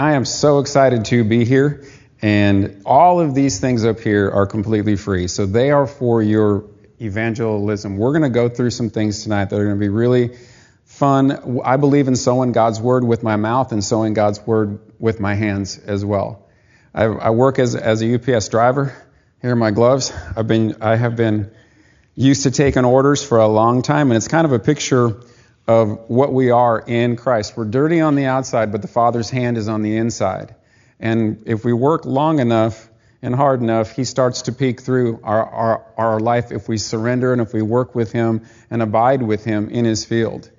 I am so excited to be here, and all of these things up here are completely free. So they are for your evangelism. We're going to go through some things tonight that are going to be really fun. I believe in sowing God's word with my mouth and sowing God's word with my hands as well. I, I work as, as a UPS driver. Here are my gloves. I've been, I have been used to taking orders for a long time, and it's kind of a picture of what we are in Christ. We're dirty on the outside, but the Father's hand is on the inside. And if we work long enough and hard enough, He starts to peek through our, our, our life if we surrender and if we work with Him and abide with Him in His field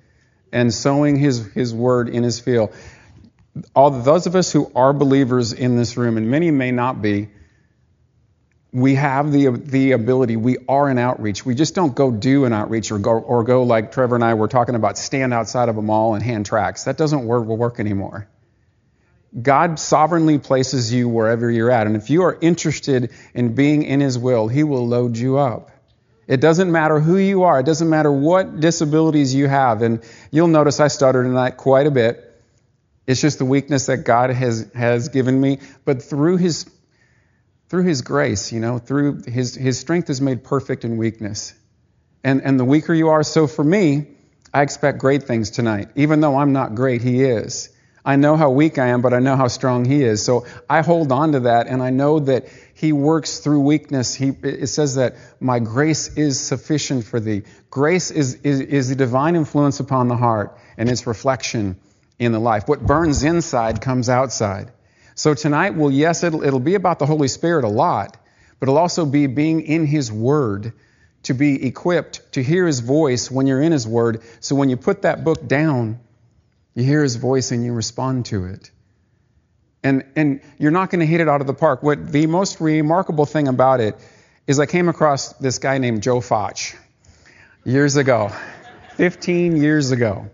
and sowing His, His word in His field. All those of us who are believers in this room, and many may not be, we have the, the ability, we are an outreach. We just don't go do an outreach or go, or go like Trevor and I were talking about, stand outside of a mall and hand tracts. That doesn't work, work anymore. God sovereignly places you wherever you're at. And if you are interested in being in His will, He will load you up. It doesn't matter who you are. It doesn't matter what disabilities you have. And you'll notice I stuttered tonight quite a bit. It's just the weakness that God has, has given me. But through His through his grace, you know, through his, his strength is made perfect in weakness. And, and the weaker you are, so for me, I expect great things tonight. Even though I'm not great, he is. I know how weak I am, but I know how strong he is. So I hold on to that, and I know that he works through weakness. He, it says that my grace is sufficient for thee. Grace is, is, is the divine influence upon the heart and its reflection in the life. What burns inside comes outside. So tonight, well, yes, it'll, it'll be about the Holy Spirit a lot, but it'll also be being in His Word to be equipped to hear His voice when you're in His Word. So when you put that book down, you hear His voice and you respond to it. And, and you're not going to hit it out of the park. What the most remarkable thing about it is I came across this guy named Joe Focht years ago, 15 years ago.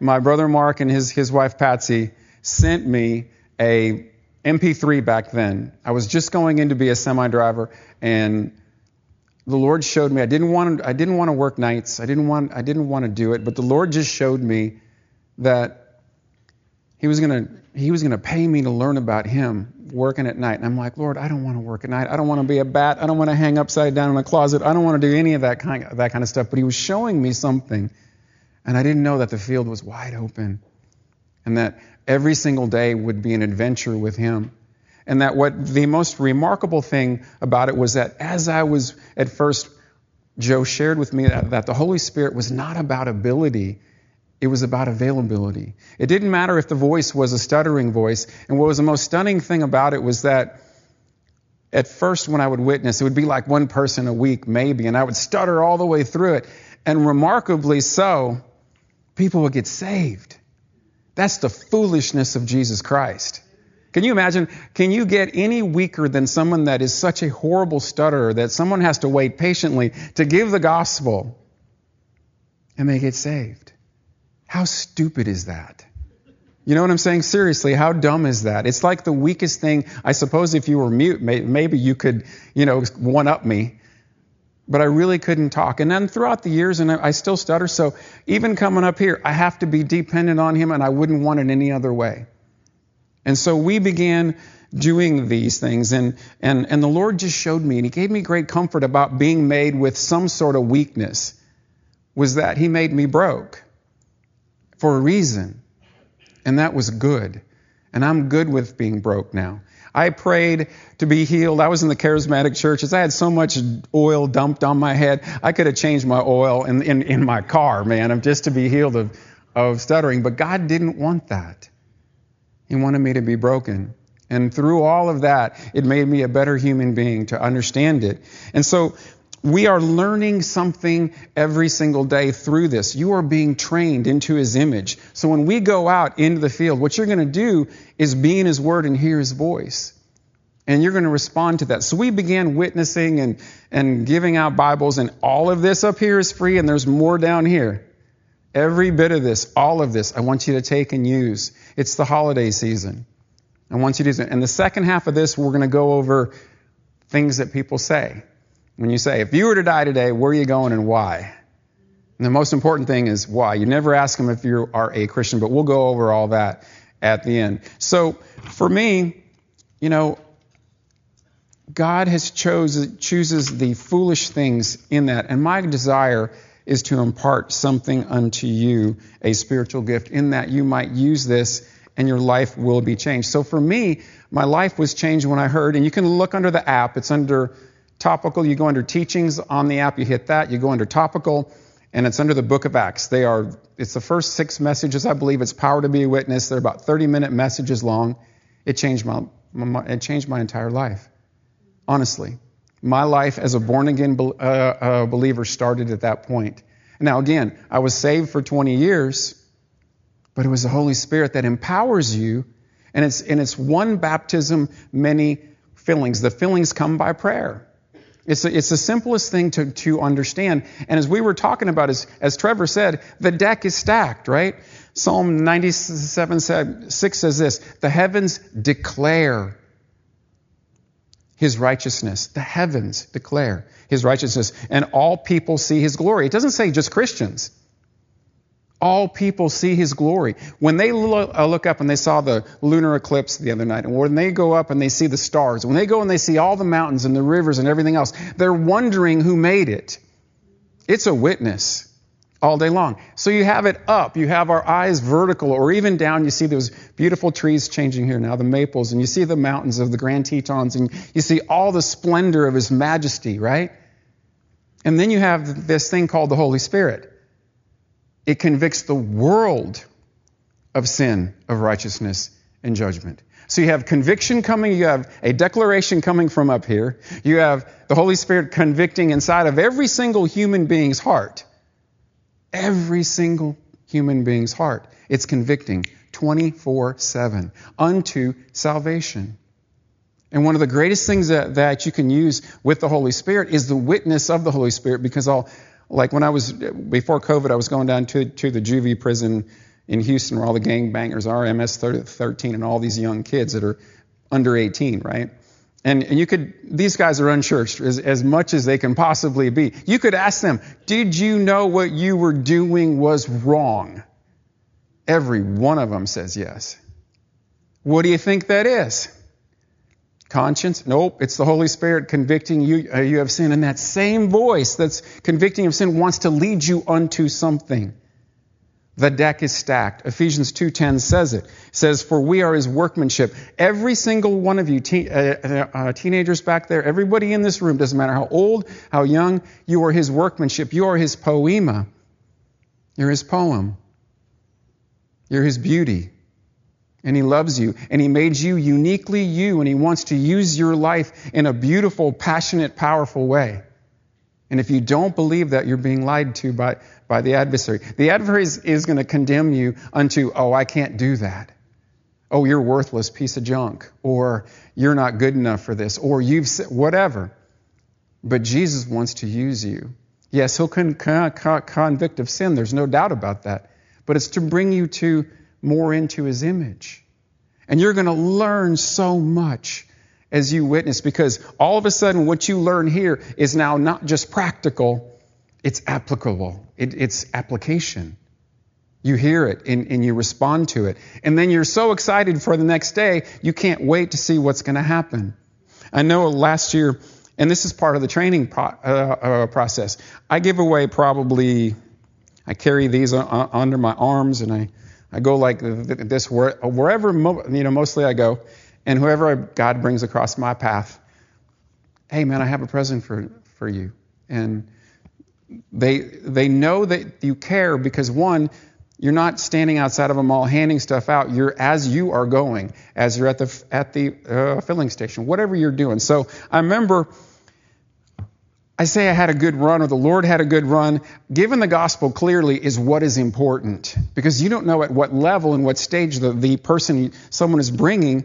My brother Mark and his, his wife Patsy sent me a MP3 back then. I was just going in to be a semi driver, and the Lord showed me I didn't want to, I didn't want to work nights. I didn't want I didn't want to do it, but the Lord just showed me that He was gonna He was gonna pay me to learn about Him working at night. And I'm like, Lord, I don't want to work at night. I don't want to be a bat. I don't want to hang upside down in a closet. I don't want to do any of that kind of, that kind of stuff. But He was showing me something, and I didn't know that the field was wide open, and that every single day would be an adventure with Him and that what the most remarkable thing about it was that as I was at first, Joe shared with me that, that the Holy Spirit was not about ability, it was about availability. It didn't matter if the voice was a stuttering voice. And what was the most stunning thing about it was that at first, when I would witness, it would be like one person a week, maybe, and I would stutter all the way through it. And remarkably so, people would get saved. That's the foolishness of Jesus Christ. Can you imagine? Can you get any weaker than someone that is such a horrible stutterer that someone has to wait patiently to give the gospel and they get saved? How stupid is that? You know what I'm saying? Seriously, how dumb is that? It's like the weakest thing. I suppose if you were mute, maybe you could, you know, one up me. But I really couldn't talk. And then throughout the years, and I still stutter, so even coming up here, I have to be dependent on Him, and I wouldn't want it any other way. And so we began doing these things and, and, and the Lord just showed me and he gave me great comfort about being made with some sort of weakness was that he made me broke for a reason. And that was good. And I'm good with being broke now. I prayed to be healed. I was in the charismatic churches. I had so much oil dumped on my head. I could have changed my oil in, in, in my car, man, just to be healed of, of stuttering. But God didn't want that. He wanted me to be broken. And through all of that, it made me a better human being to understand it. And so we are learning something every single day through this. You are being trained into His image. So when we go out into the field, what you're going to do is be in His Word and hear His voice. And you're going to respond to that. So we began witnessing and, and giving out Bibles, and all of this up here is free, and there's more down here. Every bit of this, all of this, I want you to take and use. It's the holiday season. I want you to do it. And the second half of this, we're going to go over things that people say. When you say, if you were to die today, where are you going and why? And the most important thing is why. You never ask them if you are a Christian, but we'll go over all that at the end. So for me, you know, God has chose, chooses the foolish things in that. And my desire is to impart something unto you, a spiritual gift, in that you might use this and your life will be changed. So for me, my life was changed when I heard, and you can look under the app, it's under topical. You go under teachings on the app, you hit that, you go under topical, and it's under the book of Acts. They are, it's the first six messages, I believe. It's power to be a witness. They're about 30 minute messages long. It changed my, my it changed my entire life. Honestly. My life as a born again uh, uh, believer started at that point. Now, again, I was saved for 20 years, but it was the Holy Spirit that empowers you, and it's, and it's one baptism, many fillings. The fillings come by prayer. It's, it's the simplest thing to, to understand. And as we were talking about, as, as Trevor said, the deck is stacked, right? Psalm 97 6 says this The heavens declare his righteousness. The heavens declare his righteousness, and all people see his glory. It doesn't say just Christians. All people see his glory. When they uh, look up and they saw the lunar eclipse the other night, and when they go up and they see the stars, when they go and they see all the mountains and the rivers and everything else, they're wondering who made it. It's a witness all day long. So you have it up, you have our eyes vertical, or even down, you see those beautiful trees changing here now, the maples, and you see the mountains of the Grand Tetons, and you see all the splendor of His majesty, right? And then you have this thing called the Holy Spirit. It convicts the world of sin, of righteousness, and judgment. So you have conviction coming, you have a declaration coming from up here, you have the Holy Spirit convicting inside of every single human being's heart every single human being's heart. It's convicting 24 7 unto salvation. And one of the greatest things that, that you can use with the Holy Spirit is the witness of the Holy Spirit because I'll, like when I was, before COVID, I was going down to, to the juvie prison in Houston where all the gangbangers are, MS 13, and all these young kids that are under 18, right? And, and you could, these guys are unchurched as, as much as they can possibly be. You could ask them, did you know what you were doing was wrong? Every one of them says yes. What do you think that is? Conscience? Nope. It's the Holy Spirit convicting you. Uh, you have sin. And that same voice that's convicting of sin wants to lead you unto something. The deck is stacked. Ephesians 2:10 says it. it. says, "For we are his workmanship." Every single one of you te- uh, uh, uh, teenagers back there, everybody in this room, doesn't matter how old, how young, you are his workmanship. You are his poema. You're his poem. You're his beauty. And he loves you. And he made you uniquely you. And he wants to use your life in a beautiful, passionate, powerful way. And if you don't believe that, you're being lied to by, by the adversary. The adversary is, is going to condemn you unto, oh, I can't do that. Oh, you're worthless piece of junk. Or you're not good enough for this. Or you've, whatever. But Jesus wants to use you. Yes, he'll con- con- convict of sin. There's no doubt about that. But it's to bring you to more into his image. And you're going to learn so much as you witness because all of a sudden what you learn here is now not just practical, it's applicable. It, it's application. You hear it and, and, you respond to it. And then you're so excited for the next day, you can't wait to see what's going to happen. I know last year, and this is part of the training pro, uh, uh, process, I give away probably, I carry these under my arms and I, I go like this wherever, you know, mostly I go. And whoever God brings across my path, hey man, I have a present for, for you. And they, they know that you care because one, you're not standing outside of a mall handing stuff out. You're as you are going, as you're at the at the uh, filling station, whatever you're doing. So I remember, I say I had a good run, or the Lord had a good run. Given the gospel clearly is what is important because you don't know at what level and what stage the the person someone is bringing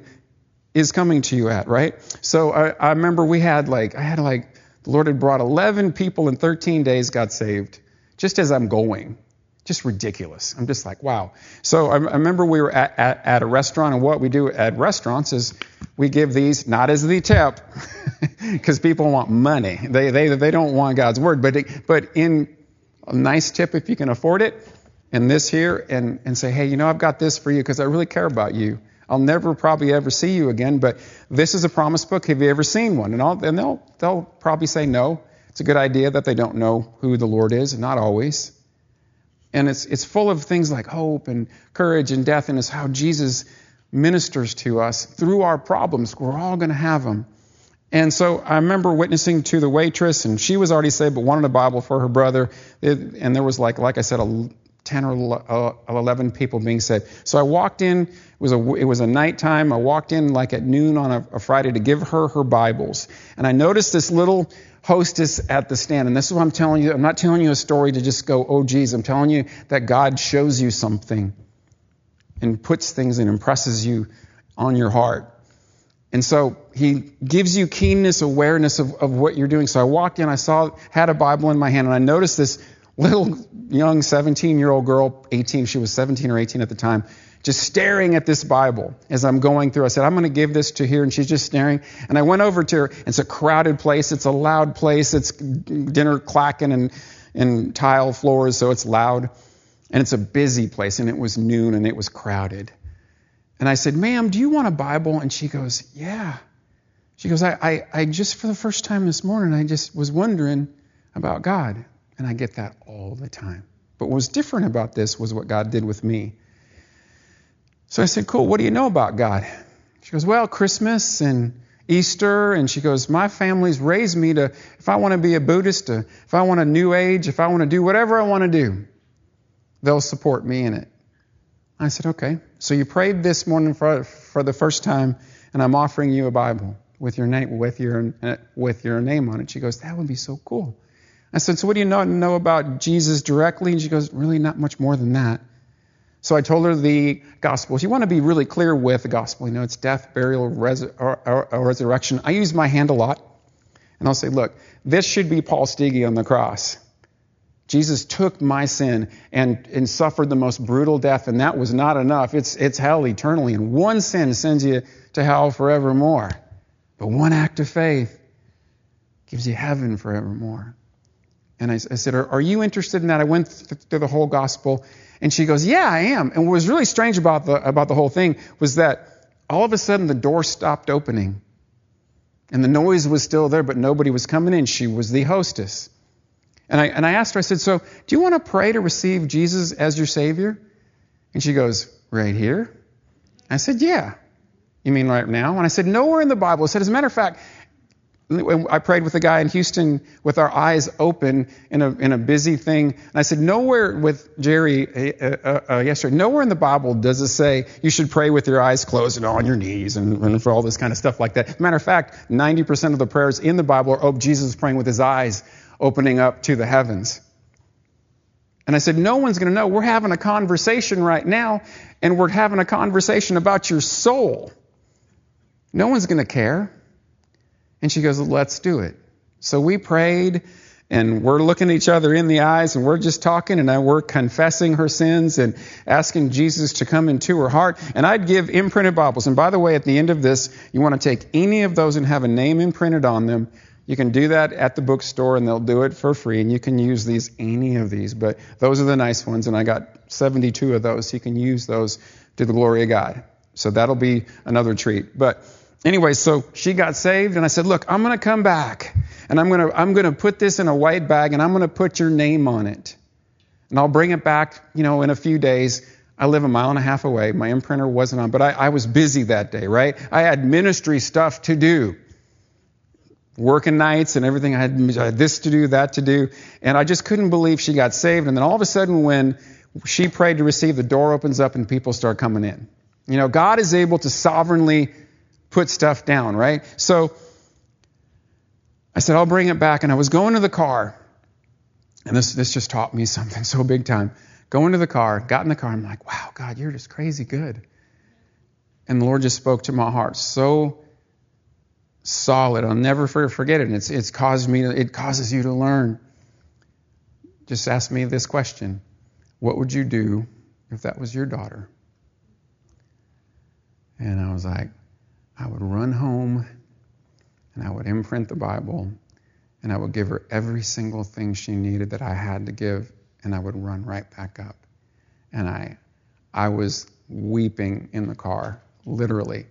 is coming to you at, right? So I, I remember we had like, I had like, the Lord had brought 11 people in 13 days got saved just as I'm going. Just ridiculous. I'm just like, wow. So I, remember we were at, at, at, a restaurant, and what we do at restaurants is we give these not as the tip, because people want money. They, they, they don't want God's word, but, it, but in a nice tip if you can afford it, and this here and, and say, hey, you know, I've got this for you because I really care about you. I'll never probably ever see you again, but this is a promise book. Have you ever seen one? And, I'll, and they'll, they'll probably say no. It's a good idea that they don't know who the Lord is, not always. And it's, it's full of things like hope and courage and death, and it's how Jesus ministers to us through our problems. We're all going to have them. And so I remember witnessing to the waitress, and she was already saved, but wanted a Bible for her brother. and there was like, like I said, a 10 or uh, 11 people being saved. So I walked in. It was a it was a nighttime. I walked in like at noon on a, a Friday to give her her Bibles, and I noticed this little hostess at the stand. And this is what I'm telling you. I'm not telling you a story to just go, oh, geez. I'm telling you that God shows you something and puts things and impresses you on your heart. And so he gives you keenness, awareness of, of what you're doing. So I walked in, I saw, had a Bible in my hand, and I noticed this little young 17 year old girl, 18, she was 17 or 18 at the time, just staring at this Bible as I'm going through. I said, I'm going to give this to her, and she's just staring. And I went over to her. It's a crowded place, it's a loud place, it's dinner clacking and, and tile floors, so it's loud. And it's a busy place, and it was noon and it was crowded. And I said, Ma'am, do you want a Bible? And she goes, Yeah. She goes, I, I, I just, for the first time this morning, I just was wondering about God. And I get that all the time. But what was different about this was what God did with me. So I said, Cool, what do you know about God? She goes, Well, Christmas and Easter. And she goes, My family's raised me to, if I want to be a Buddhist, if I want a new age, if I want to do whatever I want to do, they'll support me in it. I said, okay. So you prayed this morning for, for the first time, and I'm offering you a Bible with your name with your with your name on it. She goes, that would be so cool. I said, so what do you know, know about Jesus directly? And she goes, really not much more than that. So I told her the gospel. You want to be really clear with the gospel. You know, it's death, burial, res- or, or, or resurrection. I use my hand a lot, and I'll say, look, this should be Paul Stege on the cross. Jesus took my sin and, and suffered the most brutal death, and that was not enough. It's, it's hell eternally. And one sin sends you to hell forevermore. But one act of faith gives you heaven forevermore. And I, I said, are, are, you interested in that? I went through the whole gospel. And she goes, Yeah, I am. And what was really strange about the, about the whole thing was that all of a sudden the door stopped opening. And the noise was still there, but nobody was coming in. She was the hostess. And I, and I asked her, I said, So, do you want to pray to receive Jesus as your Savior? And she goes, Right here? I said, Yeah. You mean right now? And I said, Nowhere in the Bible. I said, As a matter of fact, I prayed with a guy in Houston with our eyes open in a, in a busy thing. And I said, nowhere with Jerry uh, uh, uh, yesterday, nowhere in the Bible does it say you should pray with your eyes closed and on your knees and, and for all this kind of stuff like that. Matter of fact, 90% of the prayers in the Bible are, oh, Jesus praying with his eyes opening up to the heavens. And I said, No one's going to know. We're having a conversation right now, and we're having a conversation about your soul. No one's going to care. And she goes, Let's do it. So we prayed, and we're looking each other in the eyes, and we're just talking, and we're confessing her sins and asking Jesus to come into her heart. And I'd give imprinted Bibles. And by the way, at the end of this, you want to take any of those and have a name imprinted on them you can do that at the bookstore and they'll do it for free, and you can use these, any of these, but those are the nice ones, and I got 72 of those, so you can use those to the glory of God. So that'll be another treat. But anyway, so she got saved, and I said, Look, I'm going to come back, and I'm going to I'm going to put this in a white bag, and I'm going to put your name on it. And I'll bring it back, you know, in a few days. I live a mile and a half away. My imprinter wasn't on, but I, I was busy that day, right? I had ministry stuff to do working nights and everything. I had, I had, this to do, that to do. And I just couldn't believe she got saved. And then all of a sudden, when she prayed to receive, the door opens up and people start coming in. You know, God is able to sovereignly put stuff down, right? So I said, I'll bring it back. And I was going to the car. And this, this just taught me something so big time. Going to the car, got in the car. I'm like, wow, God, you're just crazy good. And the Lord just spoke to my heart so solid. I'll never forget it. And it's, it's caused me to, it causes you to learn. Just ask me this question. What would you do if that was your daughter? And I was like, I would run home and I would imprint the Bible and I would give her every single thing she needed that I had to give and I would run right back up. And I, I was weeping in the car, literally.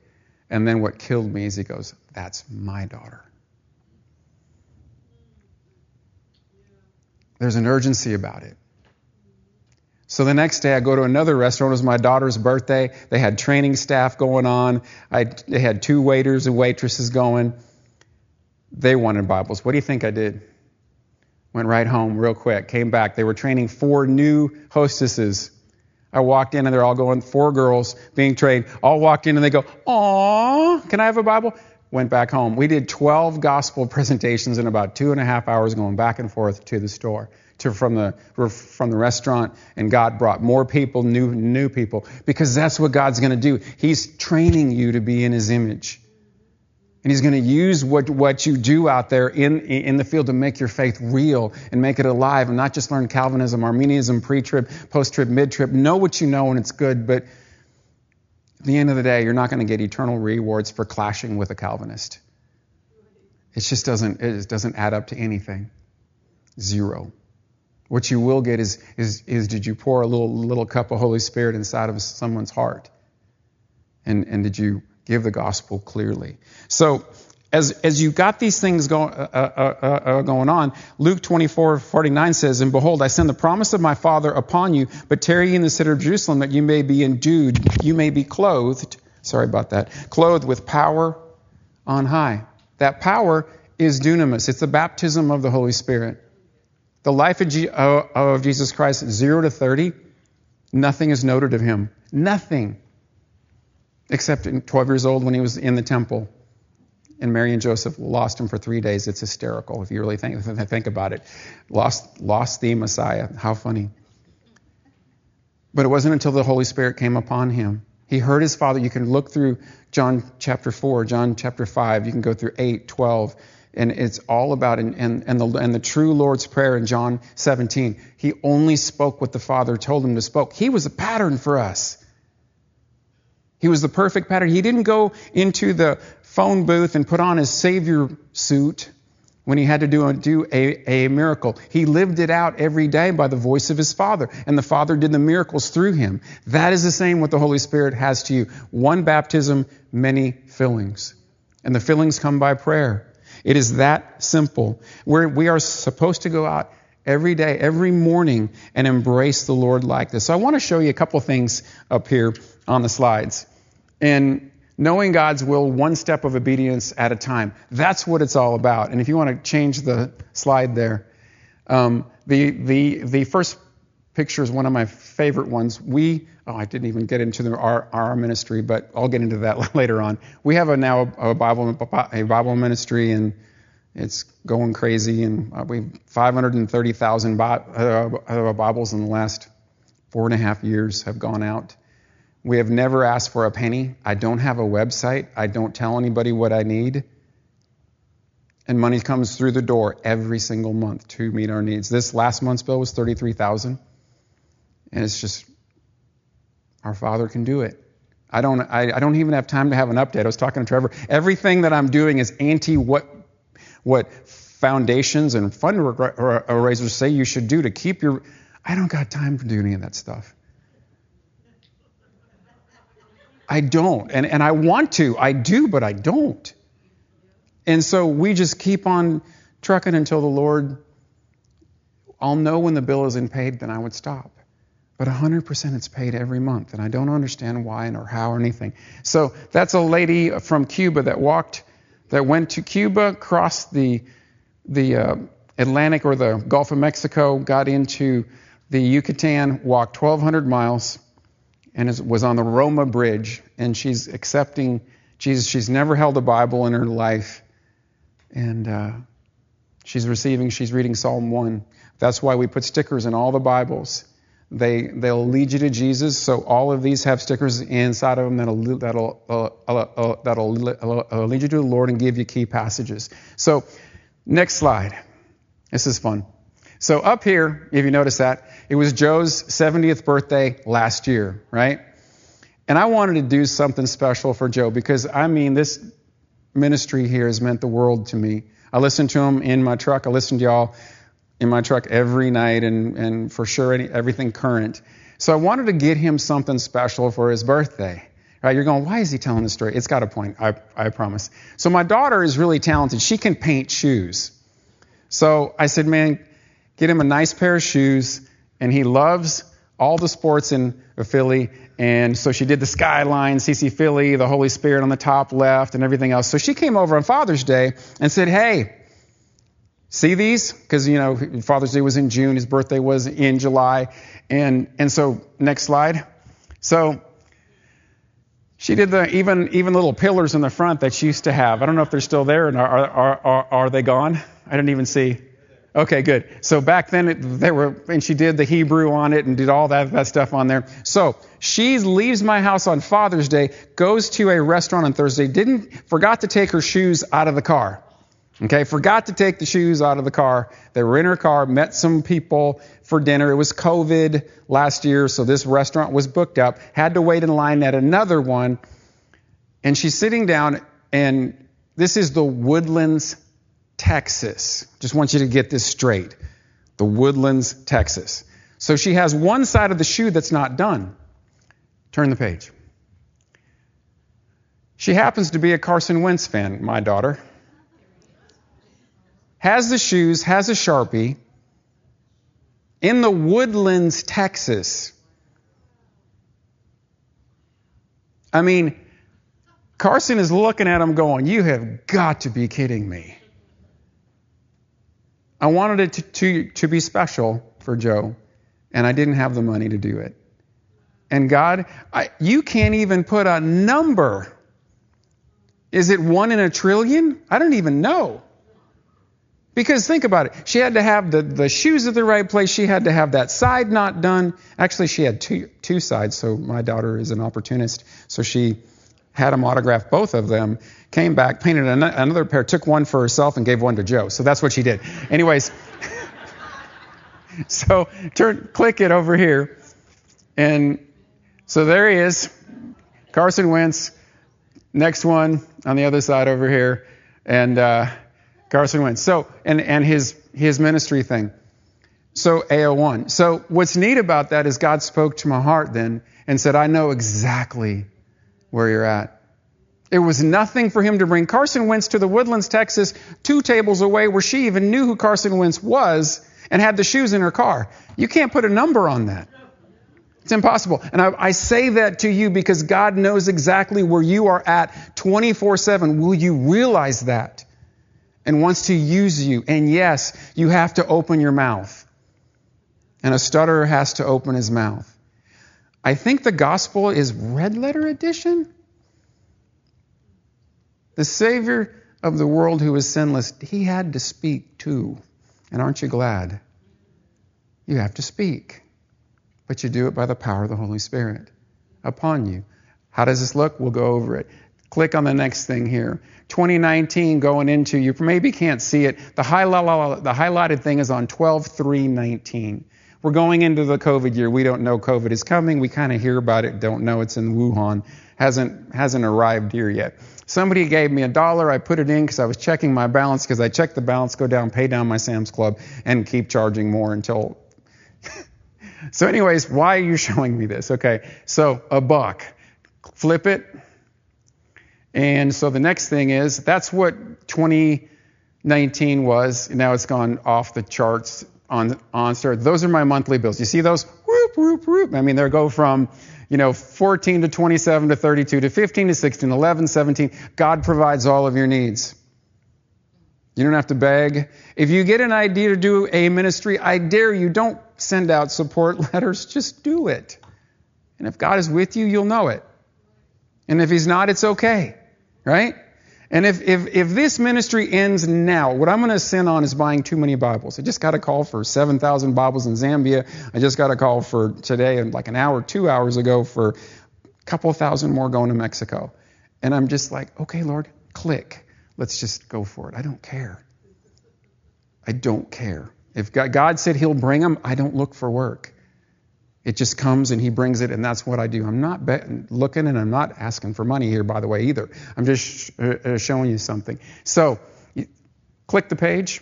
And then what killed me is he goes, That's my daughter. There's an urgency about it. So the next day, I go to another restaurant. It was my daughter's birthday. They had training staff going on. I, they had two waiters and waitresses going. They wanted Bibles. What do you think I did? Went right home real quick. Came back. They were training four new hostesses. I walked in and they're all going, four girls being trained. All walked in and they go, Aw, can I have a Bible? Went back home. We did 12 gospel presentations in about two and a half hours going back and forth to the store to from the from the restaurant, and God brought more people, new new people, because that's what God's going to do. He's training you to be in His image. And he's going to use what, what you do out there in, in the field to make your faith real and make it alive and not just learn Calvinism, Arminianism, pre trip, post trip, mid trip. Know what you know and it's good, but at the end of the day, you're not going to get eternal rewards for clashing with a Calvinist. It just doesn't, it just doesn't add up to anything. Zero. What you will get is, is, is did you pour a little, little cup of Holy Spirit inside of someone's heart? And, and did you give the gospel clearly? So, as, as you got these things go, uh, uh, uh, uh going on, Luke 24, 49 says, And behold, I send the promise of my Father upon you, but tarry in the city of Jerusalem that you may be endued, you may be clothed, sorry about that, clothed with power on high. That power is dunamis. It's the baptism of the Holy Spirit. The life of, G- uh, of Jesus Christ, 0 to 30, nothing is noted of him. Nothing. Except in 12 years old when he was in the temple. And Mary and Joseph lost him for three days. It's hysterical if you really think, think about it. Lost, lost the Messiah. How funny. But it wasn't until the Holy Spirit came upon him. He heard his father. You can look through John chapter 4, John chapter 5. You can go through 8, 12 and it's all about and, and, and, the, and the true Lord's Prayer in John 17. He only spoke what the Father told him to spoke. He was a pattern for us. He was the perfect pattern. He didn't go into the phone booth and put on his Savior suit when he had to do, a, do a, a miracle. He lived it out every day by the voice of his Father, and the Father did the miracles through him. That is the same what the Holy Spirit has to you. One baptism, many fillings. And the fillings come by prayer. It is that simple. We're, we are supposed to go out every day, every morning, and embrace the Lord like this. So I want to show you a couple things up here on the slides. And knowing God's will one step of obedience at a time. That's what it's all about. And if you want to change the slide there, um, the, the, the first picture is one of my favorite ones. We, oh, I didn't even get into the, our, our ministry, but I'll get into that later on. We have a, now a Bible, a Bible ministry, and it's going crazy. And uh, we 530,000 uh, uh, Bibles in the last four and a half years have gone out. We have never asked for a penny. I don't have a website. I don't tell anybody what I need. And money comes through the door every single month to meet our needs. This last month's bill was 33,000. And it's just, our Father can do it. I don't, I, I, don't even have time to have an update. I was talking to Trevor. Everything that I'm doing is anti what, what foundations and fundraisers say you should do to keep your. I don't got time to do any of that stuff. I don't. And, and I want to. I do, but I don't. And so we just keep on trucking until the Lord, I'll know when the bill isn't paid, then I would stop. But 100% it's paid every month, and I don't understand why or how or anything. So that's a lady from Cuba that walked, that went to Cuba, crossed the the uh, Atlantic or the Gulf of Mexico, got into the Yucatan, walked 1,200 miles, and is, was on the Roma Bridge, and she's accepting Jesus. She's never held a Bible in her life, and uh, she's receiving. She's reading Psalm one. That's why we put stickers in all the Bibles they, they'll lead you to Jesus. So all of these have stickers inside of them that'll, that'll, uh, uh, uh, that'll uh, lead you to the Lord and give you key passages. So next slide. This is fun. So up here, if you notice that, it was Joe's 70th birthday last year, right? And I wanted to do something special for Joe because, I mean, this ministry here has meant the world to me. I listen to him in my truck. I listen to y'all in my truck every night and, and for sure any, everything current. So I wanted to get him something special for his birthday. Right? You're going, why is he telling this story? It's got a point, I, I promise. So my daughter is really talented. She can paint shoes. So I said, man, get him a nice pair of shoes. And he loves all the sports in Philly. And so she did the skyline, CC Philly, the Holy Spirit on the top left, and everything else. So she came over on Father's Day and said, hey, see these? Because, you know, Father's Day was in June, his birthday was in July. And, and so, next slide. So, she did the even even little pillars in the front that she used to have. I don't know if they're still there and are are are, are they gone? I didn't even see. Okay, good. So back then it, they were, and she did the Hebrew on it and did all that that stuff on there. So she leaves my house on Father's Day, goes to a restaurant on Thursday, didn't forgot to take her shoes out of the car. Okay, forgot to take the shoes out of the car. They were in her car, met some people for dinner. It was COVID last year, so this restaurant was booked up. Had to wait in line at another one. And she's sitting down, and this is the Woodlands, Texas. Just want you to get this straight. The Woodlands, Texas. So she has one side of the shoe that's not done. Turn the page. She happens to be a Carson Wentz fan, my daughter has the shoes, has a Sharpie, in the woodlands, Texas. I mean, Carson is looking at him going, You have got to be kidding me. I wanted it to, to, to be special for Joe, and I didn't have the money to do it. And God, I, you can't even put a number. Is it one in a trillion? I don't even know. Because think about it. She had to have the, the shoes at the right place. She had to have that side not done. Actually, she had two, two sides, so my daughter is an opportunist. So she had him autograph both of them, came back, painted another pair, took one for herself, and gave one to Joe. So that's what she did. Anyways, so turn, click it over here. And so there he is, Carson Wentz. Next one on the other side over here. And, uh, Carson Wentz. So, and, and his, his ministry thing. So, AO1. So, what's neat about that is God spoke to my heart then and said, I know exactly where you're at. It was nothing for him to bring Carson Wentz to the Woodlands, Texas, two tables away where she even knew who Carson Wentz was and had the shoes in her car. You can't put a number on that. It's impossible. And I, I, say that to you because God knows exactly where you are at 24 7. Will you realize that? And wants to use you. And yes, you have to open your mouth. And a stutterer has to open his mouth. I think the gospel is red letter edition. The Savior of the world who is sinless, he had to speak too. And aren't you glad? You have to speak. But you do it by the power of the Holy Spirit upon you. How does this look? We'll go over it. Click on the next thing here. 2019 going into, you maybe can't see it. The, the highlighted thing is on 12 3 19. We're going into the COVID year. We don't know COVID is coming. We kind of hear about it, don't know it's in Wuhan. Hasn't, hasn't arrived here yet. Somebody gave me a dollar. I put it in because I was checking my balance because I check the balance, go down, pay down my Sam's Club, and keep charging more until. so, anyways, why are you showing me this? Okay, so a buck. Flip it and so the next thing is that's what 2019 was. Now it's gone off the charts on on start. Those are my monthly bills. You see those? Whoop, whoop, whoop. I mean, they go from you know 14 to 27 to 32 to 15 to 16, 11, 17. God provides all of your needs. You don't have to beg. If you get an idea to do a ministry, I dare you, don't send out support letters. Just do it. And if God is with you, you'll know it. And if He's not, it's okay. Right? And if, if, if this ministry ends now, what I'm going to sin on is buying too many Bibles. I just got a call for 7,000 Bibles in Zambia. I just got a call for today, and like an hour, two hours ago, for a couple thousand more going to Mexico. And I'm just like, okay, Lord, click. Let's just go for it. I don't care. I don't care. If God said He'll bring them, I don't look for work. It just comes and he brings it, and that's what I do. I'm not be- looking and I'm not asking for money here, by the way, either. I'm just sh- uh, uh showing you something. So, you click the page.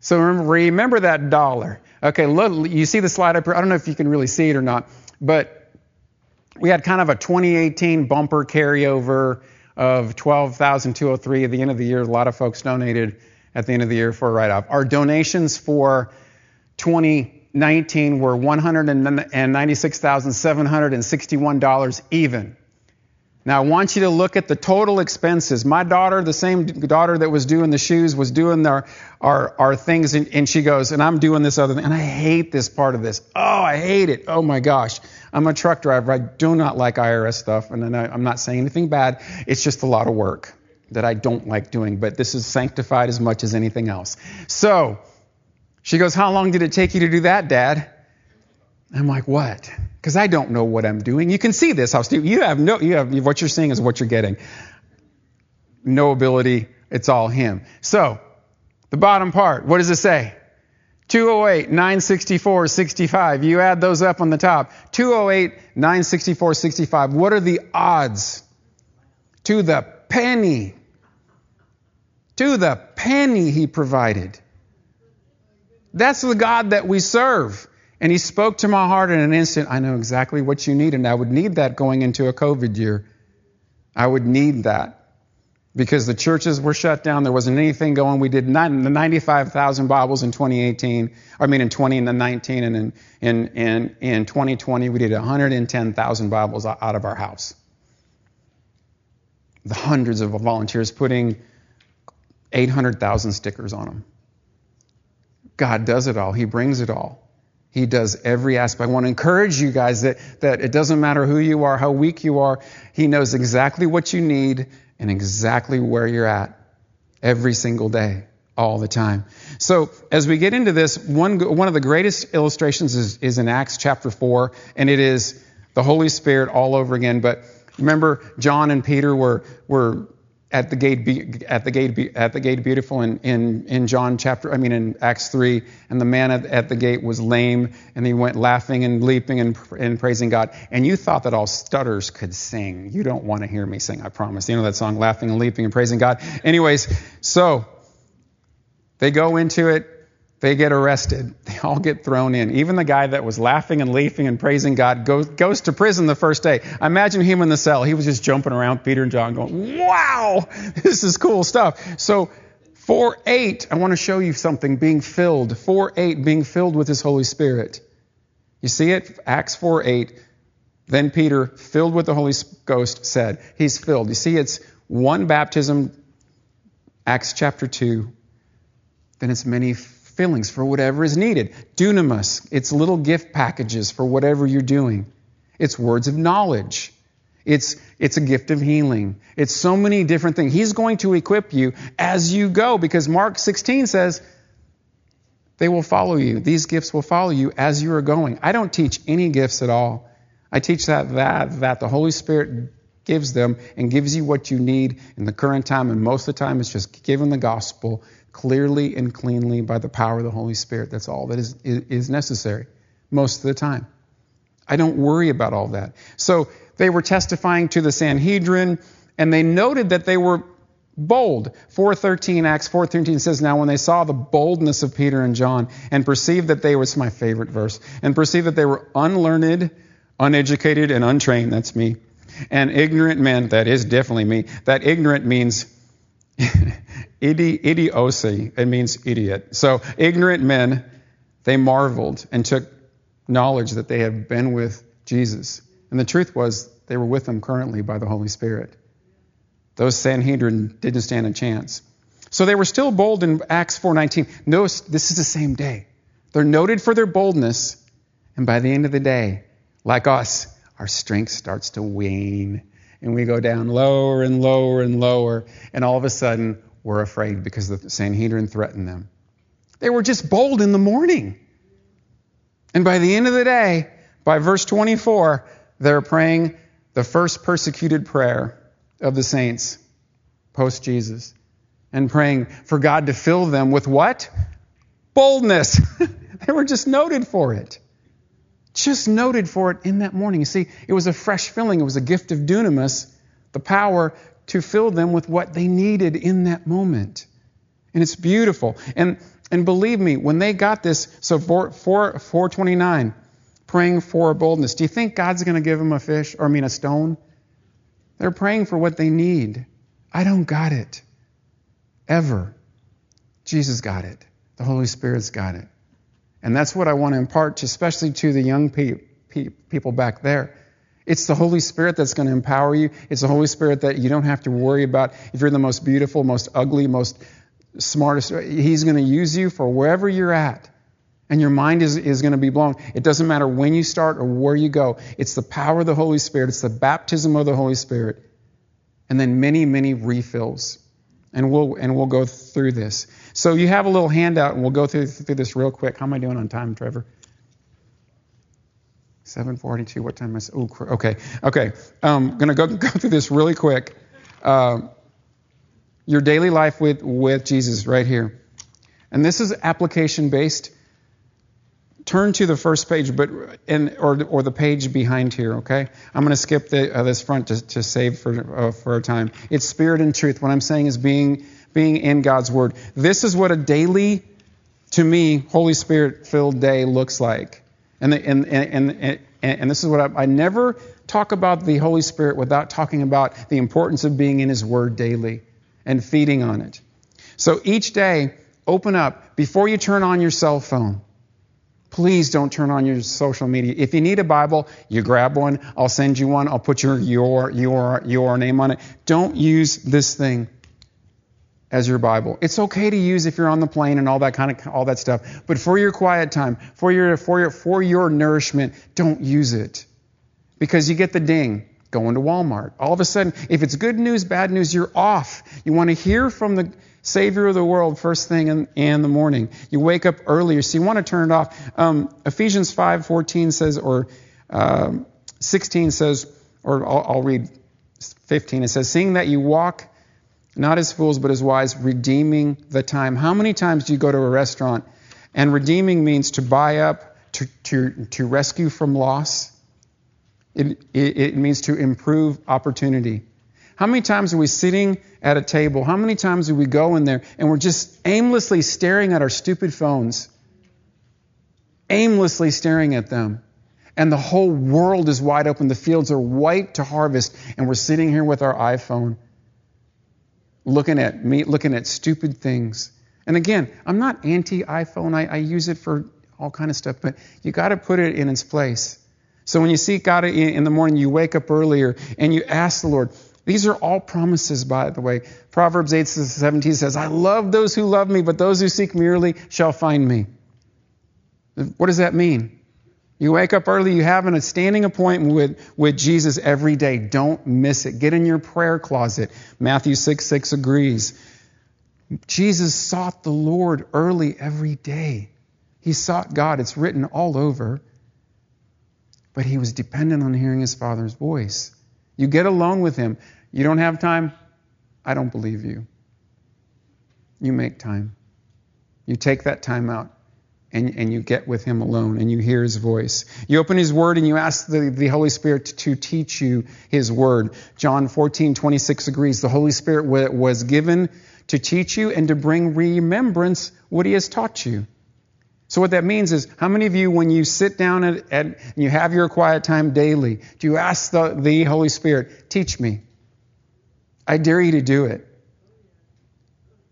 So remember that dollar. Okay, look, you see the slide up here? I don't know if you can really see it or not, but we had kind of a 2018 bumper carryover of 12,203 at the end of the year. A lot of folks donated at the end of the year for a write-off. Our donations for 2019 were $196,761 even. Now I want you to look at the total expenses. My daughter, the same daughter that was doing the shoes, was doing our our, our things, and, and she goes, and I'm doing this other thing, and I hate this part of this. Oh, I hate it. Oh my gosh. I'm a truck driver. I do not like IRS stuff, and I, I'm not saying anything bad. It's just a lot of work that I don't like doing, but this is sanctified as much as anything else. So she goes, How long did it take you to do that, Dad? I'm like, what? Because I don't know what I'm doing. You can see this, how stupid. you have no, you have, what you're seeing is what you're getting. No ability, it's all him. So, the bottom part, what does it say? 208, 964, 65. You add those up on the top. 208, 964, 65. What are the odds? To the penny. To the penny he provided. That's the God that we serve. And he spoke to my heart in an instant. I know exactly what you need, and I would need that going into a COVID year. I would need that because the churches were shut down. There wasn't anything going. We did 95,000 Bibles in 2018. I mean, in 2019 and in, in, in, in 2020, we did 110,000 Bibles out of our house. The hundreds of volunteers putting 800,000 stickers on them. God does it all. He brings it all. He does every aspect. I want to encourage you guys that, that it doesn't matter who you are, how weak you are. He knows exactly what you need and exactly where you're at every single day, all the time. So as we get into this, one, one of the greatest illustrations is, is in Acts chapter 4, and it is the Holy Spirit all over again. But remember, John and Peter were, were at the gate at the gate at the gate beautiful in, in in John chapter I mean in Acts 3 and the man at, at the gate was lame and he went laughing and leaping and, and praising God. And you thought that all stutters could sing. You don't want to hear me sing I promise. You know that song laughing and leaping and praising God? Anyways so they go into it they get arrested. They all get thrown in. Even the guy that was laughing and leaping and praising God goes, goes to prison the first day. Imagine him in the cell. He was just jumping around Peter and John going, wow, this is cool stuff. So 4 8, I want to show you something being filled. 4 8, being filled with his Holy Spirit. You see it? Acts 4 8. Then Peter, filled with the Holy Ghost, said, He's filled. You see, it's one baptism, Acts chapter 2. Then it's many fillings for whatever is needed. Dunamis, it's little gift packages for whatever you're doing. It's words of knowledge. It's, it's a gift of healing. It's so many different things. He's going to equip you as you go because Mark 16 says, they will follow you. These gifts will follow you as you are going. I don't teach any gifts at all. I teach that, that, that the Holy Spirit gives them and gives you what you need in the current time. And most of the time, it's just giving the gospel clearly and cleanly by the power of the Holy Spirit. That's all that is, is necessary most of the time. I don't worry about all that. So they were testifying to the Sanhedrin, and they noted that they were bold. 413, Acts 413 says, Now when they saw the boldness of Peter and John, and perceived that they was my favorite verse, and perceived that they were unlearned, uneducated, and untrained, that's me, and ignorant men, that is definitely me. That ignorant means Idi, idiocy, it means idiot. So ignorant men, they marveled and took knowledge that they had been with Jesus. And the truth was, they were with him currently by the Holy Spirit. Those Sanhedrin didn't stand a chance. So they were still bold in Acts 4:19. Notice this is the same day. They're noted for their boldness, and by the end of the day, like us, our strength starts to wane, and we go down lower and lower and lower, and all of a sudden were afraid because the Sanhedrin threatened them. They were just bold in the morning. And by the end of the day, by verse 24, they're praying the first persecuted prayer of the saints post Jesus and praying for God to fill them with what? Boldness. they were just noted for it. Just noted for it in that morning. You see, it was a fresh filling, it was a gift of dunamis, the power to fill them with what they needed in that moment. And it's beautiful. And And believe me, when they got this, so 4, 4, 429, praying for boldness, do you think God's going to give them a fish, or I mean a stone? They're praying for what they need. I don't got it. Ever. Jesus got it. The Holy Spirit's got it. And that's what I want to impart, to, especially to the young pe- pe- people back there. It's the Holy Spirit that's going to empower you. It's the Holy Spirit that you don't have to worry about if you're the most beautiful, most ugly, most smartest. He's going to use you for wherever you're at. And your mind is, is going to be blown. It doesn't matter when you start or where you go. It's the power of the Holy Spirit. It's the baptism of the Holy Spirit. And then many, many refills. And we'll, and we'll go through this. So you have a little handout, and we'll go through, through this real quick. How am I doing on time, Trevor? 742. What time is? Oh, okay, okay. I'm um, gonna go go through this really quick. Uh, your daily life with with Jesus, right here, and this is application based. Turn to the first page, but in or or the page behind here. Okay, I'm gonna skip the, uh, this front to, to save for uh, for a time. It's spirit and truth. What I'm saying is being being in God's word. This is what a daily, to me, Holy Spirit filled day looks like. And, the, and, and, and, and, this is what I, I never talk about the Holy Spirit without talking about the importance of being in His Word daily and feeding on it. So each day, open up before you turn on your cell phone. Please don't turn on your social media. If you need a Bible, you grab one. I'll send you one. I'll put your your your your name on it. Don't use this thing as your Bible. It's okay to use if you're on the plane and all that kind of all that stuff. But for your quiet time, for your for your for your nourishment, don't use it. Because you get the ding going to Walmart. All of a sudden, if it's good news, bad news, you're off. You want to hear from the Savior of the world first thing in, in the morning. You wake up earlier, so you want to turn it off. Um, Ephesians 5:14 says, or um, 16 says, or I'll, I'll read 15. It says, "Seeing that you walk." Not as fools, but as wise, redeeming the time. How many times do you go to a restaurant and redeeming means to buy up, to, to, to rescue from loss? It, it, it means to improve opportunity. How many times are we sitting at a table? How many times do we go in there and we're just aimlessly staring at our stupid phones? Aimlessly staring at them. And the whole world is wide open. The fields are white to harvest, and we're sitting here with our iPhone looking at me, looking at stupid things. And again, I'm not anti iPhone. I, I, use it for all kind of stuff, but you got to put it in its place. So when you seek God in the morning, you wake up earlier and you ask the Lord. These are all promises, by the way. Proverbs 8 to 17 says, I love those who love me, but those who seek me early shall find me. What does that mean? You wake up early, you have a standing appointment with, with Jesus every day. Don't miss it. Get in your prayer closet. Matthew 6 6 agrees. Jesus sought the Lord early every day. He sought God. It's written all over. But he was dependent on hearing his Father's voice. You get alone with him. You don't have time? I don't believe you. You make time. You take that time out and, and you get with him alone and you hear his voice. You open his word and you ask the, the Holy Spirit to, teach you his word. John 14, 26 agrees. The Holy Spirit was given to teach you and to bring remembrance what he has taught you. So what that means is, how many of you, when you sit down at, at, and you have your quiet time daily, do you ask the, the Holy Spirit, teach me? I dare you to do it.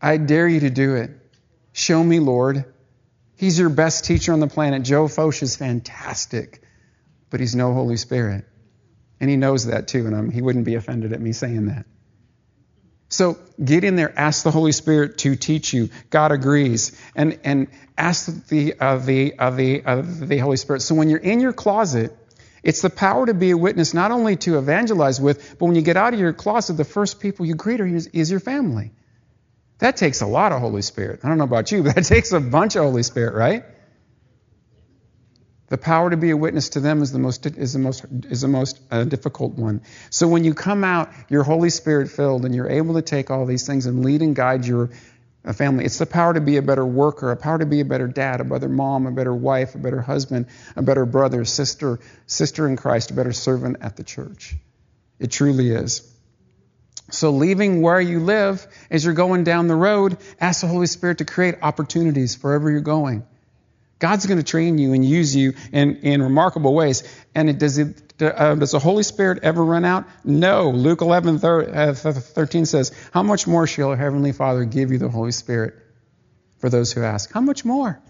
I dare you to do it. Show me, Lord. He's your best teacher on the planet. Joe Focht is fantastic, but he's no Holy Spirit. And he knows that too, and I'm, he wouldn't be offended at me saying that. So get in there, ask the Holy Spirit to teach you. God agrees, and and ask the uh, the uh, the uh, the Holy Spirit. So when you're in your closet, it's the power to be a witness, not only to evangelize with, but when you get out of your closet, the first people you greet are, is, is your family. That takes a lot of Holy Spirit. I don't know about you, but that takes a bunch of Holy Spirit, right? The power to be a witness to them is the most is the most is the most uh, difficult one. So when you come out, you're Holy Spirit filled, and you're able to take all these things and lead and guide your uh, family. It's the power to be a better worker, a power to be a better dad, a better mom, a better wife, a better husband, a better brother, sister, sister in Christ, a better servant at the church. It truly is. So leaving where you live as you're going down the road, ask the Holy Spirit to create opportunities wherever you're going. God's going to train you and use you in, in remarkable ways. And it, does, it, uh, does the Holy Spirit ever run out? No. Luke 11, uh, 13 says, How much more shall our Heavenly Father give you the Holy Spirit for those who ask? How much more?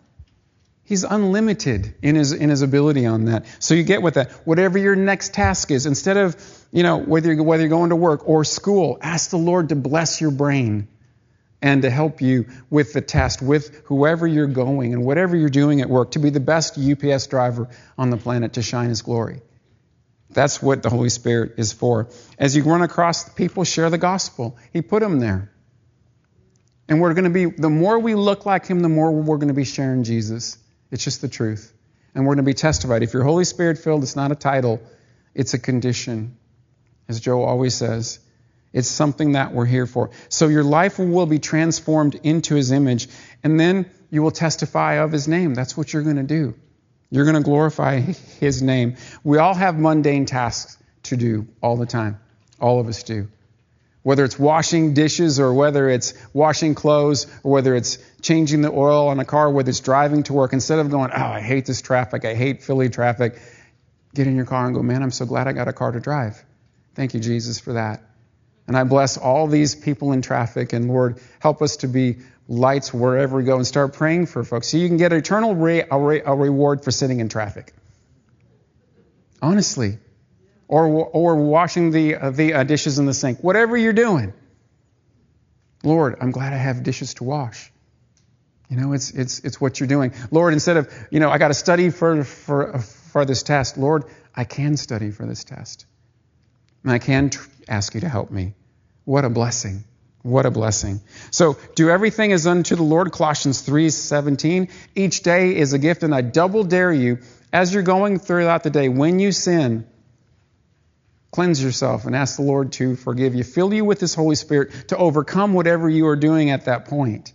He's unlimited in his, in his ability on that. So you get with that. Whatever your next task is, instead of, you know, whether you're, whether you're going to work or school, ask the Lord to bless your brain and to help you with the test, with whoever you're going and whatever you're doing at work, to be the best UPS driver on the planet to shine His glory. That's what the Holy Spirit is for. As you run across people, share the gospel. He put them there. And we're going to be, the more we look like Him, the more we're going to be sharing Jesus. It's just the truth. And we're going to be testified. If you're Holy Spirit filled, it's not a title, it's a condition. As Joe always says, it's something that we're here for. So your life will be transformed into his image, and then you will testify of his name. That's what you're going to do. You're going to glorify his name. We all have mundane tasks to do all the time. All of us do. Whether it's washing dishes or whether it's washing clothes or whether it's changing the oil on a car, whether it's driving to work, instead of going, oh, I hate this traffic, I hate Philly traffic, get in your car and go, man, I'm so glad I got a car to drive. Thank you, Jesus, for that. And I bless all these people in traffic. And Lord, help us to be lights wherever we go and start praying for folks so you can get eternal re- a, re- a reward for sitting in traffic. Honestly. Or, or washing the, uh, the uh, dishes in the sink. Whatever you're doing. Lord, I'm glad I have dishes to wash. You know, it's, it's, it's what you're doing. Lord, instead of, you know, I got to study for, for, for this test, Lord, I can study for this test. And I can tr- ask you to help me. What a blessing. What a blessing. So do everything as unto the Lord, Colossians 3:17. Each day is a gift, and I double dare you, as you're going throughout the day, when you sin, cleanse yourself and ask the Lord to forgive you. Fill you with His Holy Spirit to overcome whatever you are doing at that point,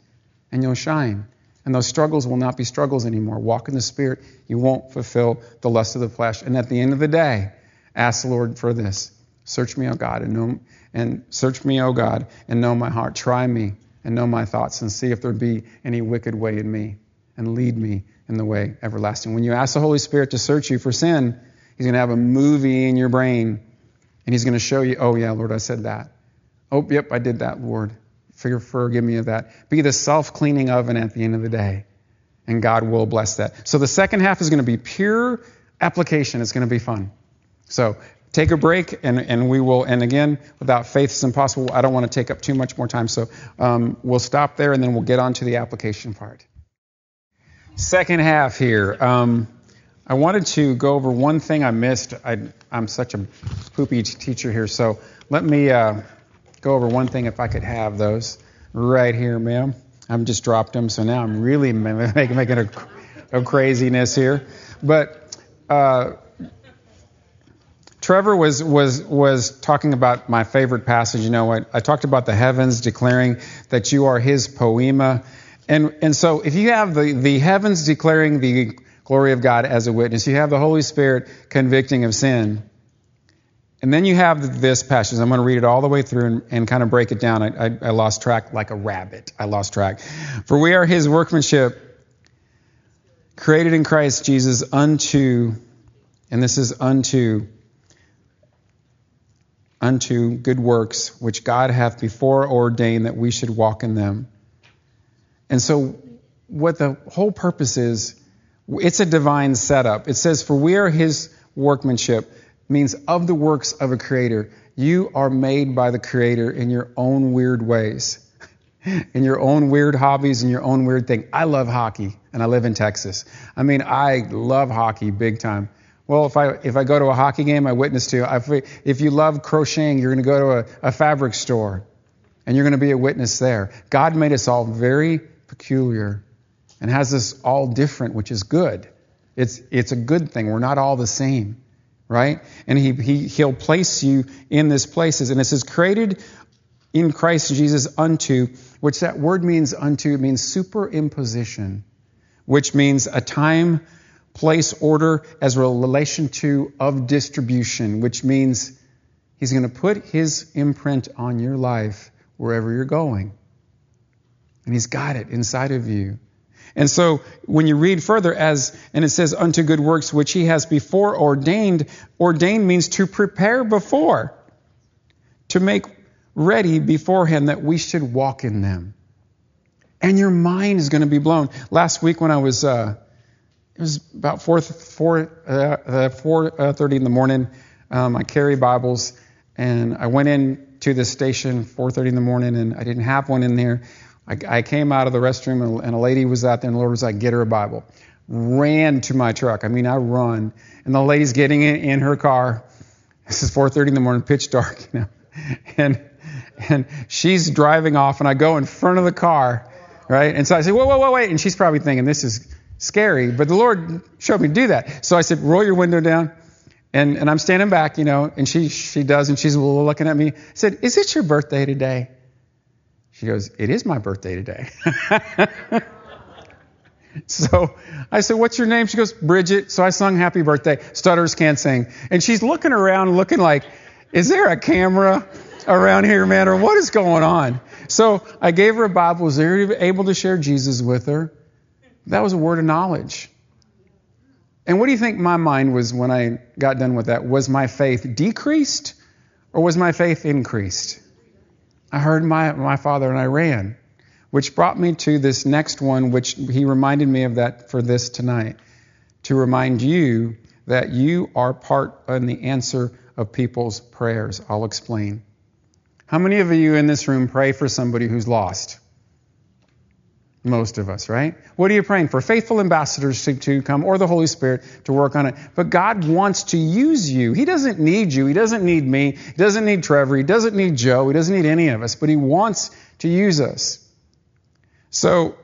and you'll shine. And those struggles will not be struggles anymore. Walk in the Spirit. You won't fulfill the lust of the flesh. And at the end of the day, ask the Lord for this Search me, O God, and know and search me, O God, and know my heart. Try me and know my thoughts, and see if there be any wicked way in me, and lead me in the way everlasting. When you ask the Holy Spirit to search you for sin, He's going to have a movie in your brain, and He's going to show you, oh yeah, Lord, I said that. Oh, yep, I did that, Lord. Forgive me of that. Be the self-cleaning oven at the end of the day, and God will bless that. So the second half is going to be pure application. It's going to be fun. So take a break and, and we will and again without faith it's impossible i don't want to take up too much more time so um, we'll stop there and then we'll get on to the application part second half here um, i wanted to go over one thing i missed. I, am such a poopy teacher here so let me uh, go over one thing if i could have those right here ma'am. I've just dropped them so now i'm really making, making a, a craziness here. But uh, Trevor was was was talking about my favorite passage. You know, I, I talked about the heavens declaring that you are His poema, and and so if you have the the heavens declaring the glory of God as a witness, you have the Holy Spirit convicting of sin, and then you have this passage. I'm going to read it all the way through and, and kind of break it down. I, I, I lost track like a rabbit. I lost track. For we are His workmanship, created in Christ Jesus unto, and this is unto unto good works which God hath before ordained that we should walk in them. And so, what the whole purpose is, it's a divine setup. It says, For we are his workmanship, means of the works of a creator. You are made by the creator in your own weird ways, in your own weird hobbies, in your own weird thing. I love hockey, and I live in Texas. I mean, I love hockey big time. Well, if I if I go to a hockey game, I witness to. If, if you love crocheting, you're going to go to a, a fabric store, and you're going to be a witness there. God made us all very peculiar, and has us all different, which is good. It's it's a good thing. We're not all the same, right? And he, he he'll place you in these places, and it says created in Christ Jesus unto, which that word means unto means superimposition, which means a time place order as a relation to of distribution, which means he's going to put his imprint on your life wherever you're going. And He's got it inside of you. And so when you read further as and it says unto good works which he has before ordained ordained means to prepare before to make ready beforehand that we should walk in them. And your mind is going to be blown. Last week when I was uh, it was about 4 4 uh, uh, 4:30 in the morning um, I carry Bibles and I went in to the station 4:30 in the morning and I didn't have one in there I, I came out of the restroom and, and a lady was out there, and the Lord was like, "Get her a Bible." Ran to my truck. I mean, I run, and the lady's getting in, in her car. This is 4:30 in the morning, pitch dark, you know, and and she's driving off, and I go in front of the car, right? And so I say, "Whoa, whoa, whoa, wait!" And she's probably thinking this is scary, but the Lord showed me to do that. So I said, "Roll your window down." And, and I'm standing back, you know, and she, she does, and she's looking at me. I said, Is it your birthday today? She goes, It is my birthday today. so I said, What's your name? She goes, Bridget. So I sung Happy Birthday. Stutters can't sing. And she's looking around, looking like, Is there a camera around here, man? Or what is going on? So I gave her a Bible, was able to share Jesus with her. That was a word of knowledge. And what do you think my mind was when I got done with that? Was my faith decreased or was my faith increased? I heard my, my father and I ran, which brought me to this next one, which he reminded me of that for this tonight, to remind you that you are part in the answer of people's prayers. I'll explain. How many of you in this room pray for somebody who's lost? Most of us, right? What are you praying for? Faithful ambassadors to, to, come or the Holy Spirit to work on it. But God wants to use you. He doesn't need you. He doesn't need me. He doesn't need Trevor. He doesn't need Joe. He doesn't need any of us, but He wants to use us. So,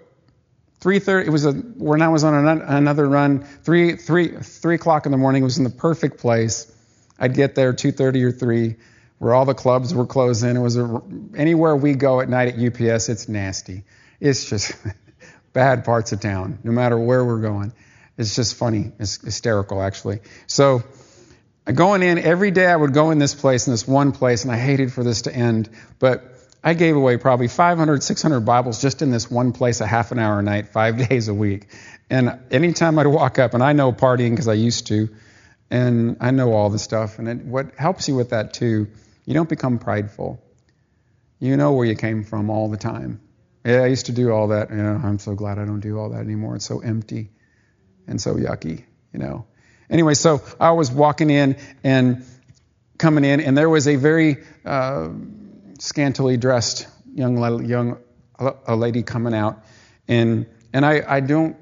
3.30, it was a, when I was on another run, 3, 3, 3 o'clock in the morning, it was in the perfect place. I'd get there 2.30 or 3 where all the clubs were closing. It was a, anywhere we go at night at UPS, it's nasty. It's just bad parts of town, no matter where we're going. It's just funny. It's hysterical, actually. So, going in every day, I would go in this place, in this one place, and I hated for this to end. But I gave away probably 500, 600 Bibles just in this one place, a half an hour a night, five days a week. And anytime I'd walk up, and I know partying because I used to, and I know all the stuff. And it, what helps you with that too, you don't become prideful. You know where you came from all the time. Yeah, I used to do all that. Yeah, I'm so glad I don't do all that anymore. It's so empty and so yucky, you know. Anyway, so I was walking in and coming in, and there was a very uh, scantily dressed young young a lady coming out, and and I, I don't.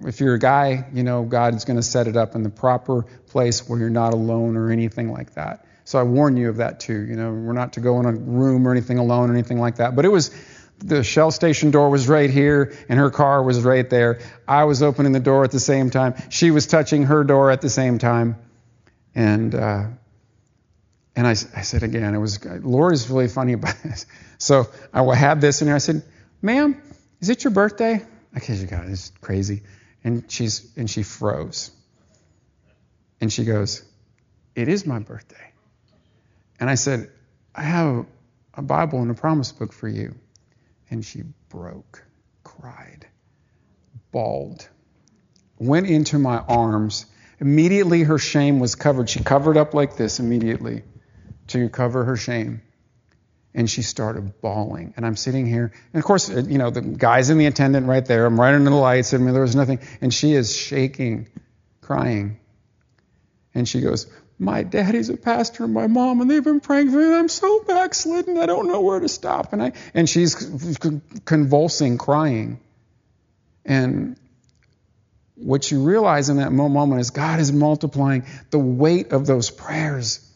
If you're a guy, you know God is going to set it up in the proper place where you're not alone or anything like that. So I warn you of that too. You know, we're not to go in a room or anything alone or anything like that. But it was the Shell station door was right here and her car was right there. I was opening the door at the same time. She was touching her door at the same time. And, uh, and I, I said again, it was, Lori's really funny about this. So I had this in. I said, ma'am, is it your birthday? I kid you God, it's crazy. And she's, and she froze. And she goes, it is my birthday. And I said, I have a Bible and a promise book for you. And she broke, cried, bawled, went into my arms. Immediately her shame was covered. She covered up like this immediately to cover her shame. And she started bawling. And I'm sitting here. And of course, you know, the guy's in the attendant right there. I'm right under the lights. I mean, there was nothing. And she is shaking, crying. And she goes, my daddy's a pastor and my mom and they've been praying for me and I'm so backslidden I don't know where to stop. And I and she's convulsing crying. And what you realize in that moment is God is multiplying. The weight of those prayers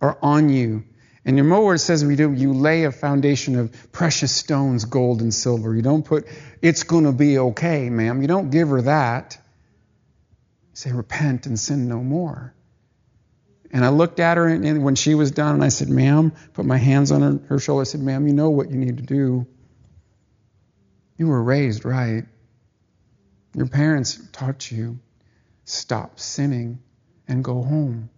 are on you. And your it says we do you lay a foundation of precious stones gold and silver. You don't put it's going to be okay ma'am. You don't give her that. You say repent and sin no more and I looked at her and, and when she was done, and I said, Ma'am, put my hands on her, her shoulder. I said, Ma'am, you know what you need to do. You were raised right. Your parents taught you stop sinning and go home.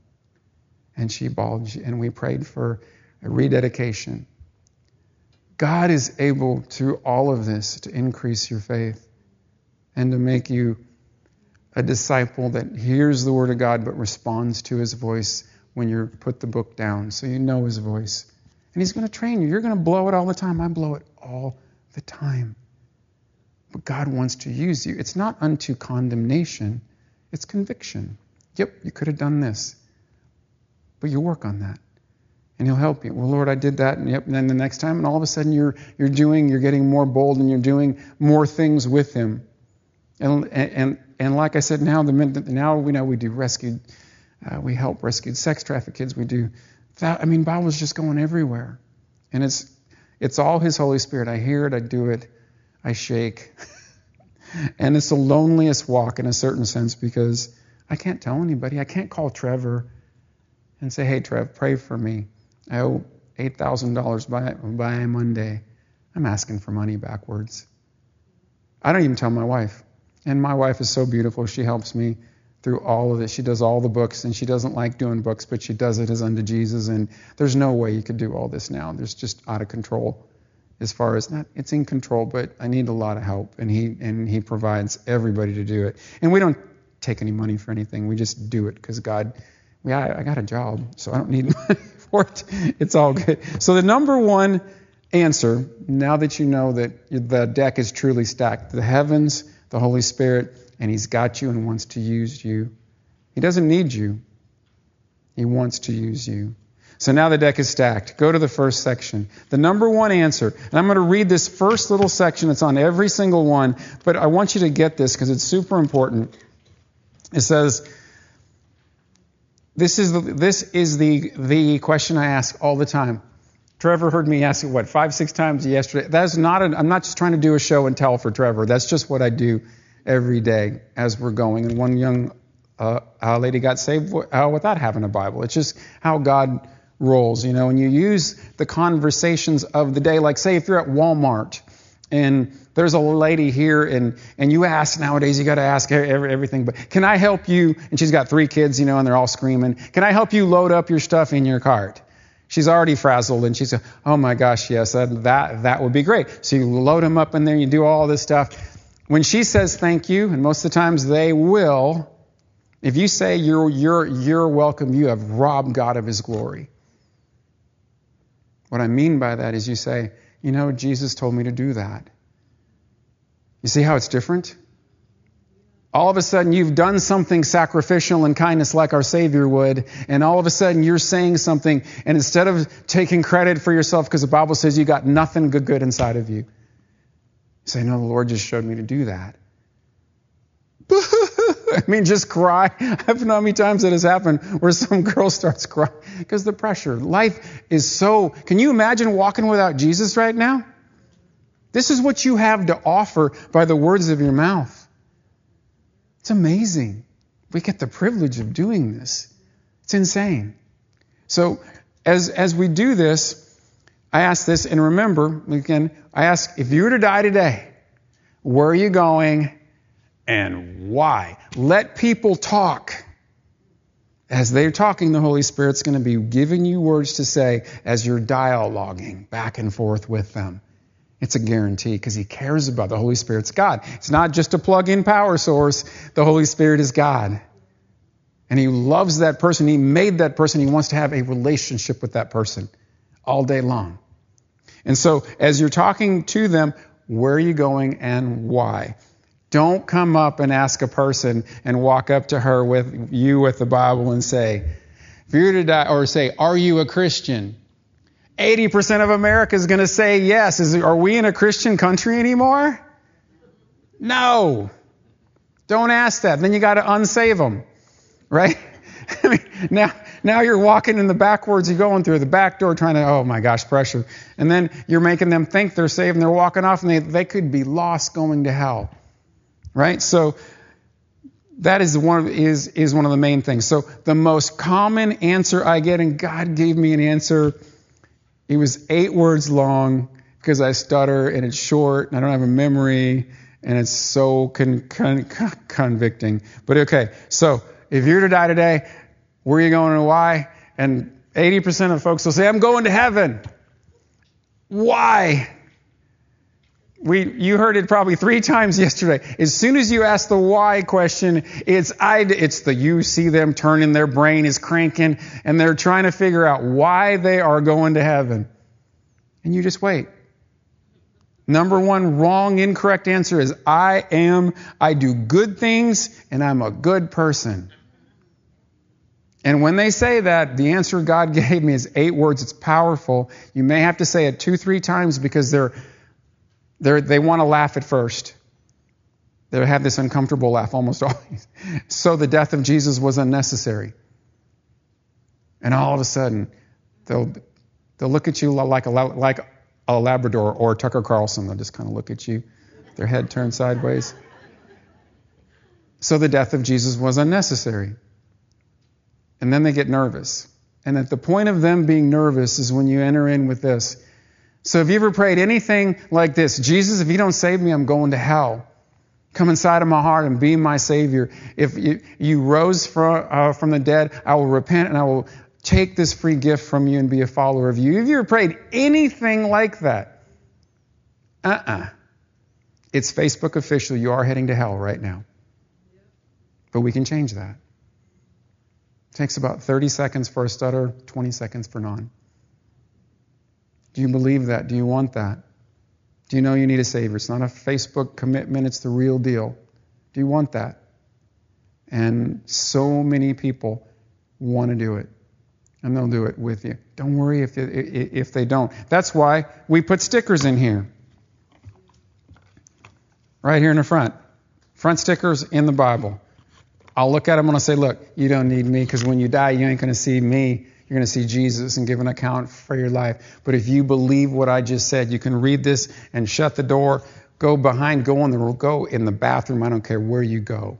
And she bawled, and we prayed for a rededication. God is able through all of this to increase your faith and to make you a disciple that hears the word of God but responds to his voice when you put the book down so you know his voice. And he's going to train you. You're going to blow it all the time. I blow it all the time. But God wants to use you. It's not unto condemnation, it's conviction. Yep, you could have done this. But you work on that. And he'll help you. Well, Lord, I did that, and yep, and then the next time, and all of a sudden you're you're doing, you're getting more bold and you're doing more things with him. And and and like I said, now the now we know we do rescued, uh, we help rescued sex trafficked kids. We do that. I mean, Bible's just going everywhere, and it's it's all His Holy Spirit. I hear it, I do it, I shake. and it's the loneliest walk in a certain sense because I can't tell anybody. I can't call Trevor and say, hey, Trev, pray for me. I owe $8,000 by, by Monday. I'm asking for money backwards. I don't even tell my wife. And my wife is so beautiful. She helps me through all of it. She does all the books, and she doesn't like doing books, but she does it as unto Jesus. And there's no way you could do all this now. There's just out of control as far as not it's in control, but I need a lot of help, and he and he provides everybody to do it. And we don't take any money for anything. We just do it because God. Yeah, I got a job, so I don't need money for it. It's all good. So the number one answer, now that you know that the deck is truly stacked, the heavens, the Holy Spirit, and He's got you and wants to use you. He doesn't need you. He wants to use you. So now the deck is stacked. Go to the first section. The number one answer, and I'm going to read this first little section. It's on every single one, but I want you to get this because it's super important. It says, this is the, this is the, the question I ask all the time. Trevor heard me ask it, what, five, six times yesterday. That's not, i I'm not just trying to do a show and tell for Trevor. That's just what I do every day as we're going. And one young uh, lady got saved uh, without having a Bible. It's just how God rolls, you know, and you use the conversations of the day. Like, say, if you're at Walmart and there's a lady here and, and you ask nowadays, you got to ask every, everything, but can I help you? And she's got three kids, you know, and they're all screaming. Can I help you load up your stuff in your cart? She's already frazzled and she's, oh my gosh, yes, that, that, that would be great. So you load them up in there, you do all this stuff. When she says thank you, and most of the times they will, if you say you're, you're, you're welcome, you have robbed God of his glory. What I mean by that is you say, you know, Jesus told me to do that. You see how it's different? All of a sudden, you've done something sacrificial and kindness like our Savior would, and all of a sudden, you're saying something, and instead of taking credit for yourself, because the Bible says you got nothing good, good inside of you, you say, No, the Lord just showed me to do that. I mean, just cry. I don't know how many times that has happened where some girl starts crying because the pressure. Life is so. Can you imagine walking without Jesus right now? This is what you have to offer by the words of your mouth. It's amazing. We get the privilege of doing this. It's insane. So, as, as we do this, I ask this, and remember, again, I ask if you were to die today, where are you going? and why. Let people talk. As they're talking, the Holy Spirit's going to be giving you words to say as you're dialoguing back and forth with them. It's a guarantee because He cares about the Holy Spirit's God. It's not just a plug in power source. The Holy Spirit is God. And He loves that person. He made that person. He wants to have a relationship with that person all day long. And so, as you're talking to them, where are you going and why? Don't come up and ask a person and walk up to her with you with the Bible and say, if you're to die, or say, are you a Christian? 80% of America is going to say yes. Is, are we in a Christian country anymore? No. Don't ask that. Then you got to unsave them, right? I mean, now, now you're walking in the backwards, you're going through the back door trying to, oh my gosh, pressure. And then you're making them think they're saved and they're walking off and they, they could be lost going to hell. Right? So that is one is is one of the main things. So the most common answer I get, and God gave me an answer. It was eight words long because I stutter and it's short and I don't have a memory and it's so con- con- convicting. But okay, so if you're to die today, where are you going and why? And 80% of folks will say, I'm going to heaven. Why? We, you heard it probably three times yesterday. As soon as you ask the why question, it's I, it's the you see them turning, their brain is cranking, and they're trying to figure out why they are going to heaven. And you just wait. Number one wrong, incorrect answer is I am, I do good things, and I'm a good person. And when they say that, the answer God gave me is eight words. It's powerful. You may have to say it two, three times because they're, they're, they want to laugh at first. They have this uncomfortable laugh almost always. so the death of Jesus was unnecessary. And all of a sudden, they'll, they'll look at you like a, like a Labrador or Tucker Carlson. They'll just kind of look at you, their head turned sideways. So the death of Jesus was unnecessary. And then they get nervous. And at the point of them being nervous is when you enter in with this. So have you ever prayed anything like this? Jesus, if you don't save me, I'm going to hell. Come inside of my heart and be my Savior. If you, rose from, uh, from the dead, I will repent and I will take this free gift from you and be a follower of you. Have you ever prayed anything like that? Uh uh-uh. uh It's Facebook official. You are heading to hell right now. But we can change that. It takes about 30 seconds for a stutter, 20 seconds for non. Do you believe that? Do you want that? Do you know you need a Savior? It's not a Facebook commitment, it's the real deal. Do you want that? And so many people want to do it and they'll do it with you. Don't worry if, if they don't. That's why we put stickers in here. Right here in the front. Front stickers in the Bible. I'll look at them and I'll say, look, you don't need me because when you die, you ain't going to see me. You're going to see Jesus and give an account for your life. But if you believe what I just said, you can read this and shut the door, go behind, go on the go in the bathroom. I don't care where you go.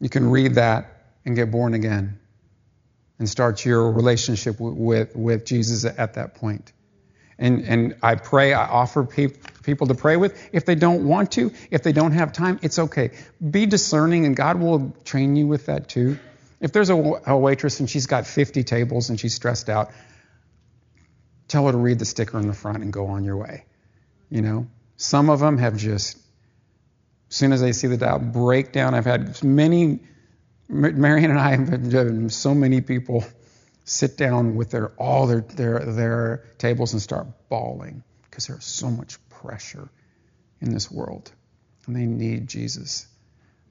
You can read that and get born again and start your relationship with, with Jesus at that point. And, and I pray, I offer pe- people to pray with. If they don't want to, if they don't have time, it's okay. Be discerning, and God will train you with that too. If there's a, a waitress and she's got 50 tables and she's stressed out, tell her to read the sticker in the front and go on your way. You know, some of them have just, as soon as they see the dial, break down. I've had many Marion and I have had so many people sit down with their all their their their tables and start bawling because there's so much pressure in this world, and they need Jesus,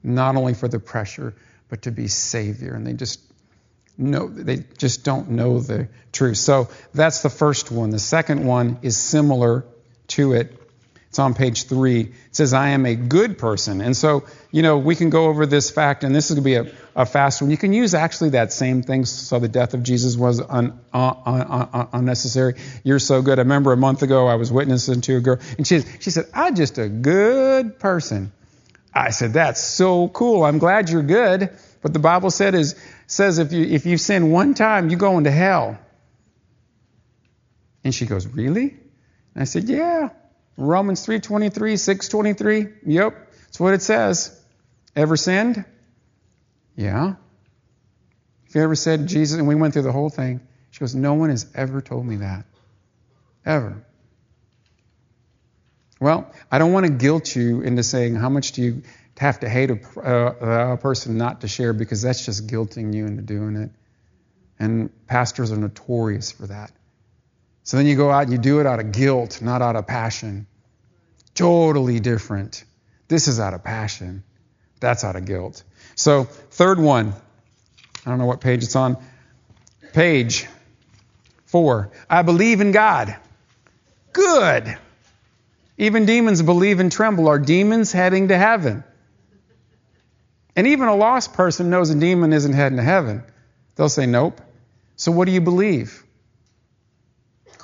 not only for the pressure but to be Savior, and they just know they just don't know the truth. So that's the first one. The second one is similar to it. It's on page three. It says, I am a good person. And so, you know, we can go over this fact, and this is going to be a, a fast one. You can use actually that same thing. So the death of Jesus was un, un, un, unnecessary. You're so good. I remember a month ago I was witnessing to a girl, and she, she said, I'm just a good person. I said, That's so cool. I'm glad you're good. But the Bible said is, says if you, if you sin one time, you go into hell. And she goes, Really? And I said, Yeah. Romans 3.23, 6.23. Yep, that's what it says. Ever sinned? Yeah. If you ever said Jesus, and we went through the whole thing, she goes, No one has ever told me that. Ever. Well, I don't want to guilt you into saying how much do you have to hate a, uh, a person not to share because that's just guilting you into doing it. And pastors are notorious for that. So then you go out and you do it out of guilt, not out of passion. Totally different. This is out of passion. That's out of guilt. So, third one. I don't know what page it's on. Page four. I believe in God. Good. Even demons believe and tremble. Are demons heading to heaven? And even a lost person knows a demon isn't heading to heaven. They'll say, nope. So what do you believe?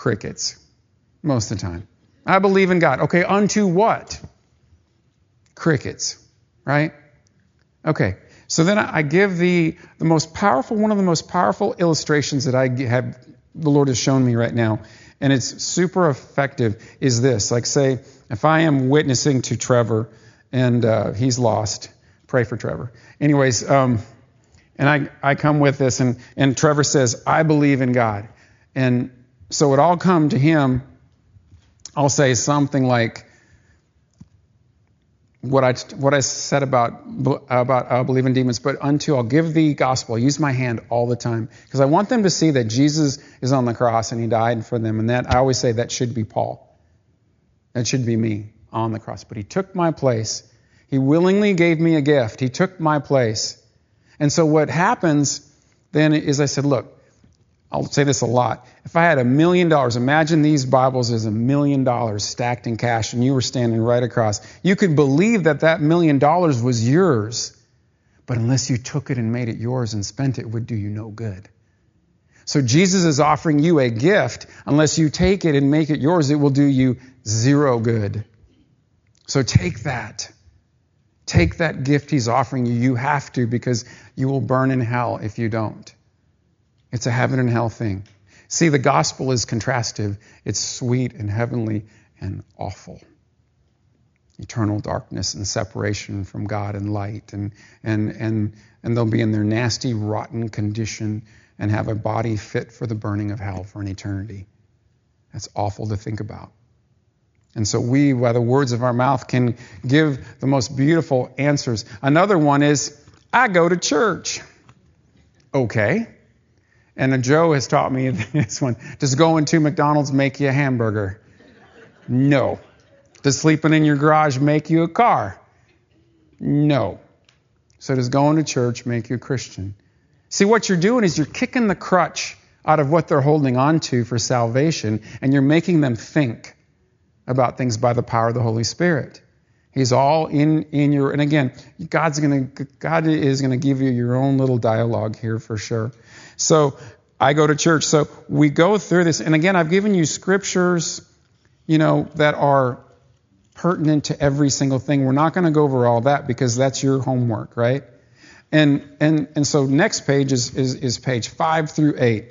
crickets most of the time. I believe in God. Okay, unto what? Crickets, right? Okay, so then I give the, the most powerful, one of the most powerful illustrations that I have, the Lord has shown me right now, and it's super effective, is this. Like, say, if I am witnessing to Trevor and uh, he's lost, pray for Trevor. Anyways, um, and I, I come with this, and, and Trevor says, I believe in God. And so it all come to him I'll say something like what I, what I said about, about uh, believing demons, but unto I'll give the gospel. I use my hand all the time because I want them to see that Jesus is on the cross and he died for them. And that I always say that should be Paul. That should be me on the cross. But he took my place. He willingly gave me a gift. He took my place. And so what happens then is I said, look, I'll say this a lot. If I had a million dollars, imagine these Bibles as a million dollars stacked in cash and you were standing right across. You could believe that that million dollars was yours, but unless you took it and made it yours and spent it, it would do you no good. So Jesus is offering you a gift. Unless you take it and make it yours, it will do you zero good. So take that. Take that gift he's offering you. You have to because you will burn in hell if you don't. It's a heaven and hell thing. See, the gospel is contrastive. It's sweet and heavenly and awful. Eternal darkness and separation from God and light, and, and, and, and they'll be in their nasty, rotten condition and have a body fit for the burning of hell for an eternity. That's awful to think about. And so we, by the words of our mouth, can give the most beautiful answers. Another one is, I go to church. Okay. And Joe has taught me this one. Does going to McDonald's make you a hamburger? No. Does sleeping in your garage make you a car? No. So does going to church make you a Christian? See, what you're doing is you're kicking the crutch out of what they're holding on to for salvation, and you're making them think about things by the power of the Holy Spirit. He's all in, in your, and again, God's gonna, God is gonna give you your own little dialogue here for sure. So I go to church. So we go through this. And again, I've given you scriptures, you know, that are pertinent to every single thing. We're not going to go over all that because that's your homework, right? And, and, and so next page is, is, is page five through eight.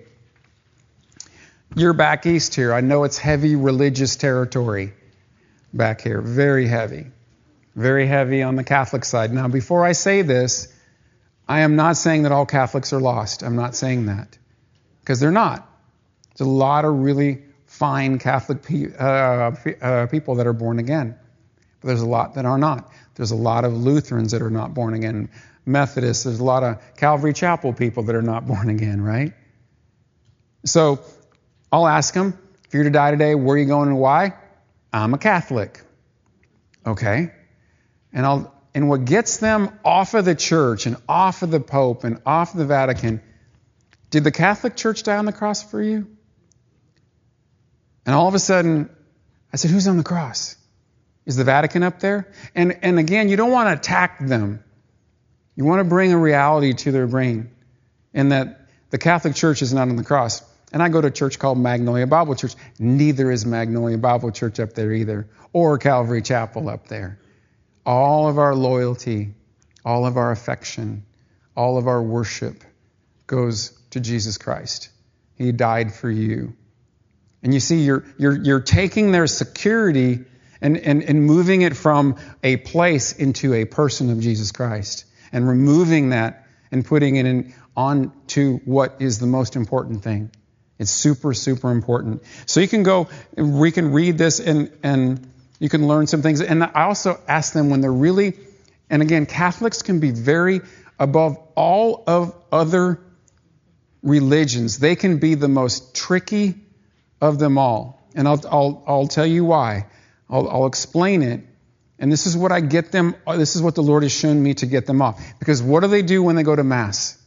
You're back east here. I know it's heavy religious territory back here. Very heavy. Very heavy on the Catholic side. Now, before I say this, I am not saying that all Catholics are lost. I'm not saying that. Because they're not. There's a lot of really fine Catholic pe- uh, uh, people that are born again. But there's a lot that are not. There's a lot of Lutherans that are not born again. Methodists, there's a lot of Calvary Chapel people that are not born again, right? So I'll ask them, if you're to die today, where are you going and why? I'm a Catholic. Okay. And I'll and what gets them off of the church and off of the Pope and off of the Vatican, did the Catholic Church die on the cross for you? And all of a sudden, I said, Who's on the cross? Is the Vatican up there? And, and again, you don't want to attack them. You want to bring a reality to their brain, and that the Catholic Church is not on the cross. And I go to a church called Magnolia Bible Church. Neither is Magnolia Bible Church up there either, or Calvary Chapel up there all of our loyalty, all of our affection, all of our worship goes to Jesus Christ. He died for you. And you see, you're, you're, you're taking their security and, and, and moving it from a place into a person of Jesus Christ and removing that and putting it in, on to what is the most important thing. It's super, super important. So you can go, we can read this and, and you can learn some things. And I also ask them when they're really, and again, Catholics can be very above all of other religions. They can be the most tricky of them all. And I'll, I'll, I'll tell you why. I'll, I'll explain it. And this is what I get them, this is what the Lord has shown me to get them off. Because what do they do when they go to Mass?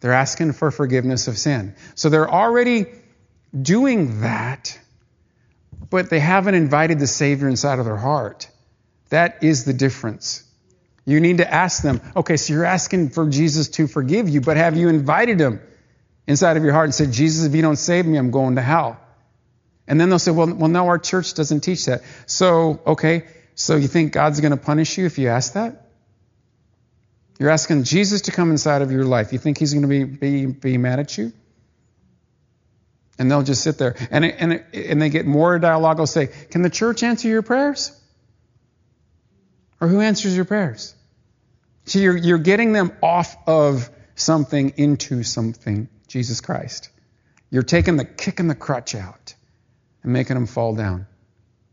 They're asking for forgiveness of sin. So they're already doing that but they haven't invited the Savior inside of their heart. That is the difference. You need to ask them, okay, so you're asking for Jesus to forgive you, but have you invited him inside of your heart and said, Jesus, if you don't save me, I'm going to hell? And then they'll say, well, well, no, our church doesn't teach that. So, okay, so you think God's going to punish you if you ask that? You're asking Jesus to come inside of your life. You think he's going to be, be, be mad at you? And they'll just sit there. And, and, and they get more dialogue. They'll say, Can the church answer your prayers? Or who answers your prayers? See, you're, you're getting them off of something into something, Jesus Christ. You're taking the kicking the crutch out and making them fall down.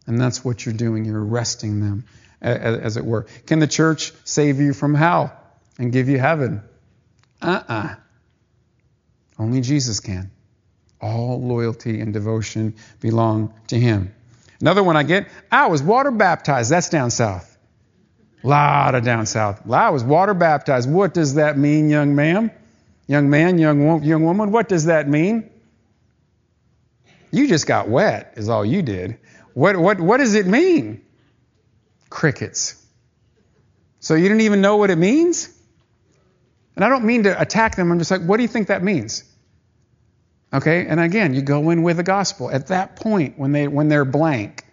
And that's what you're doing. You're arresting them, as it were. Can the church save you from hell and give you heaven? Uh uh Only Jesus can. All loyalty and devotion belong to Him. Another one I get, I was water baptized. That's down south. A lot of down south. I was water baptized. What does that mean, young ma'am? Young man, young, young woman, what does that mean? You just got wet, is all you did. What, what, what does it mean? Crickets. So you didn't even know what it means? And I don't mean to attack them. I'm just like, what do you think that means? Okay, and again, you go in with the gospel. At that point, when they when they're blank.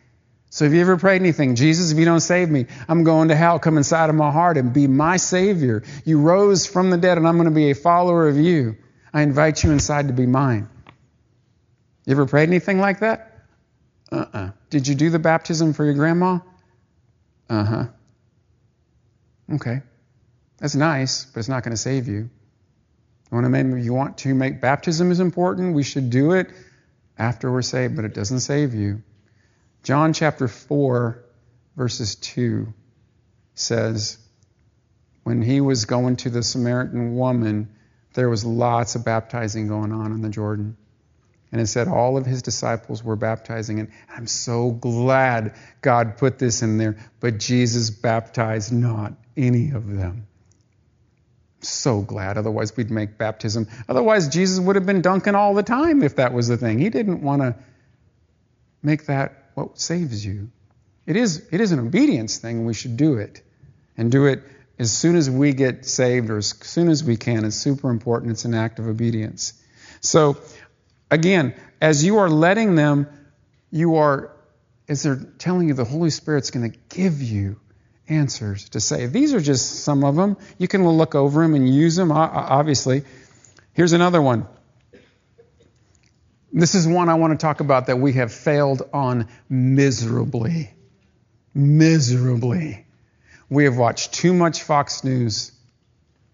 So have you ever prayed anything? Jesus, if you don't save me, I'm going to hell. Come inside of my heart and be my Savior. You rose from the dead, and I'm going to be a follower of you. I invite you inside to be mine. You ever prayed anything like that? Uh-uh. Did you do the baptism for your grandma? Uh-huh. Okay. That's nice, but it's not going to save you. When you want to make baptism is important, we should do it after we're saved, but it doesn't save you. John chapter 4, verses 2 says, when he was going to the Samaritan woman, there was lots of baptizing going on in the Jordan. And it said all of his disciples were baptizing. And I'm so glad God put this in there. But Jesus baptized not any of them. So glad. Otherwise, we'd make baptism. Otherwise, Jesus would have been dunking all the time if that was the thing. He didn't want to make that what saves you. It is, it is an obedience thing, we should do it. And do it as soon as we get saved or as soon as we can. It's super important. It's an act of obedience. So, again, as you are letting them, you are, as they're telling you, the Holy Spirit's going to give you answers to say. These are just some of them. You can look over them and use them, obviously. Here's another one. This is one I want to talk about that we have failed on miserably. Miserably. We have watched too much Fox News.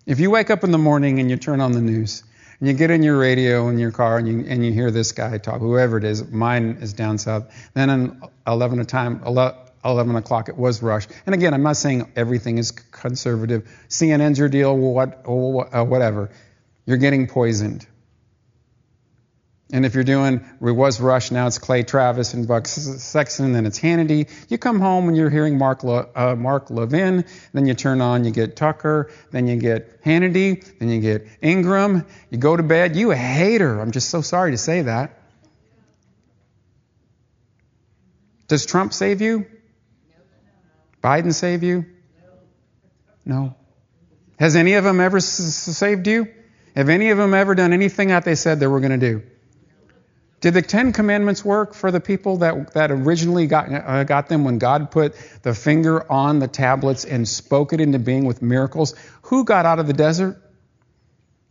If you wake up in the morning and you turn on the news, and you get in your radio in your car and you, and you hear this guy talk, whoever it is, mine is down south. Then at 11 a time, 11 o'clock, it was Rush. And again, I'm not saying everything is conservative. CNN's your deal, what, uh, whatever. You're getting poisoned. And if you're doing, it was Rush, now it's Clay Travis and Buck Sexton, then it's Hannity. You come home and you're hearing Mark, Le, uh, Mark Levin, then you turn on, you get Tucker, then you get Hannity, then you get Ingraham. You go to bed, you a hater. I'm just so sorry to say that. Does Trump save you? Biden save you? No. Has any of them ever s- saved you? Have any of them ever done anything that they said they were going to do? Did the Ten Commandments work for the people that, that originally got, uh, got them when God put the finger on the tablets and spoke it into being with miracles? Who got out of the desert?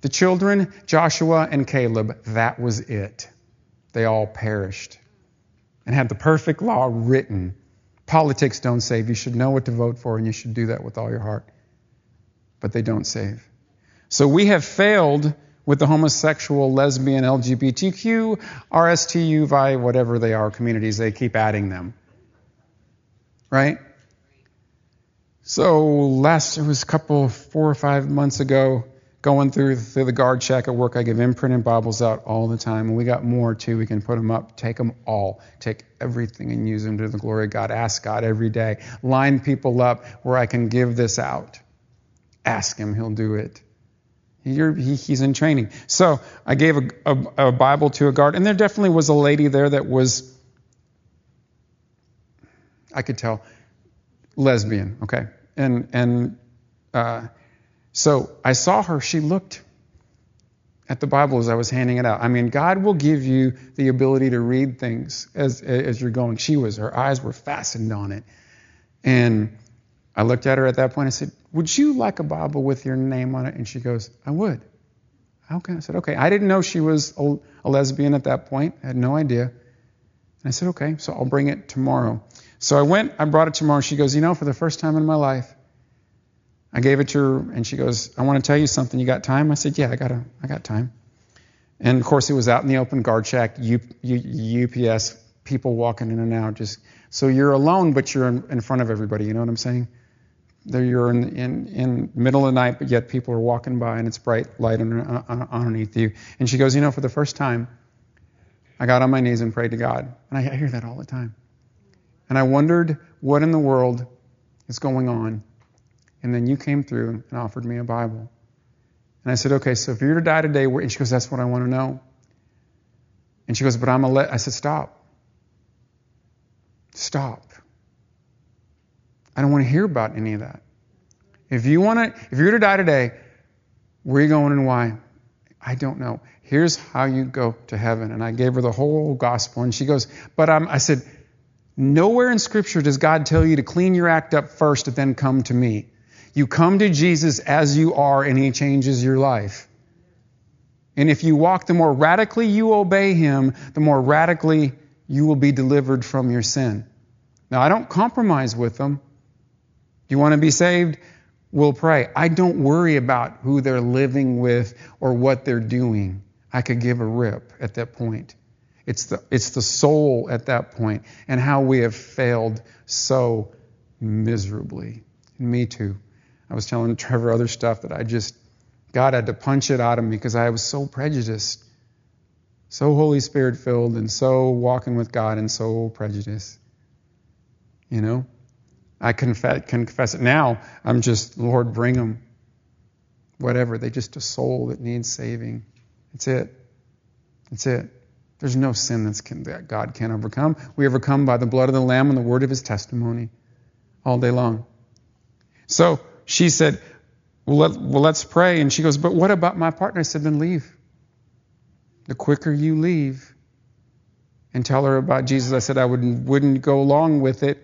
The children, Joshua and Caleb. That was it. They all perished and had the perfect law written. Politics don't save. You should know what to vote for, and you should do that with all your heart. But they don't save. So we have failed with the homosexual, lesbian, LGBTQ, RSTU, Vi, whatever they are, communities. They keep adding them. Right? So last, it was a couple, four or five months ago, going through through the guard check at work. I give imprinted Bibles out all the time, and we got more too. We can put them up, take them all, take everything and use them to the glory of God. Ask God every day. Line people up where I can give this out. Ask Him, He'll do it. He, he's in training. So I gave a, a, a Bible to a guard, and there definitely was a lady there that was, I could tell, lesbian. Okay, and and uh, so I saw her. She looked at the Bible as I was handing it out. I mean, God will give you the ability to read things as as you're going. She was, her eyes were fastened on it, and I looked at her at that point. I said, Would you like a Bible with your name on it? And she goes, I would. Okay. I said, Okay. I didn't know she was a, a lesbian at that point. I had no idea. And I said, Okay, so I'll bring it tomorrow. So I went, I brought it tomorrow. She goes, You know, for the first time in my life, I gave it to her, and she goes, I want to tell you something. You got time? I said, Yeah, I got, a, I got time. And of course, it was out in the open guard shack, U, U, UPS people walking in and out. Just so you're alone, but you're in, in front of everybody. You know what I'm saying? There you're in, in in middle of the night, but yet people are walking by and it's bright light under, uh, underneath you. And she goes, you know, for the first time, I got on my knees and prayed to God. And I, I hear that all the time. And I wondered what in the world is going on. And then you came through and offered me a Bible. And I said, okay, so if you're to die today, and she goes, that's what I want to know. And she goes, but I'm a let. I said, stop. Stop. I don't want to hear about any of that. If you want to, if you're to die today, where are you going and why? I don't know. Here's how you go to heaven. And I gave her the whole gospel. And she goes, but I'm, I said, nowhere in Scripture does God tell you to clean your act up first and then come to me. You come to Jesus as you are, and He changes your life. And if you walk, the more radically you obey Him, the more radically you will be delivered from your sin. Now, I don't compromise with them. Do You want to be saved? We'll pray. I don't worry about who they're living with or what they're doing. I could give a rip at that point. It's the, it's the soul at that point and how we have failed so miserably. Me too. I was telling Trevor other stuff that I just, God had to punch it out of me because I was so prejudiced, so Holy Spirit filled, and so walking with God and so prejudiced. You know? I confess, confess it now. I'm just, Lord, bring them. Whatever. They just a soul that needs saving. That's it. That's it. There's no sin that's can, that God can't overcome. We overcome by the blood of the Lamb and the word of his testimony all day long. So she said, well, let, let's pray. And she goes, But what about my partner? I said, Then leave. The quicker you leave and tell her about Jesus, I said, I wouldn't, wouldn't go along with it.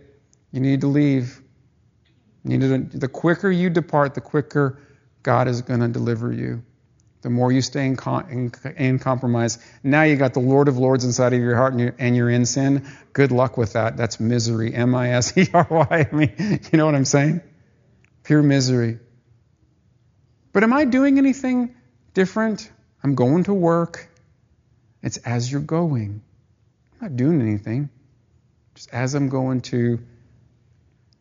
You need to leave. You need to, the quicker you depart, the quicker God is going to deliver you the more you stay in, in, in, compromise. Now you got the Lord of Lords inside of your heart and you're, and you're in sin. Good luck with that. That's misery. M I S E R Y. I mean, you know what I'm saying? Pure misery. But am I doing anything different? I'm going to work. It's as you're going. I'm not doing anything. Just as I'm going to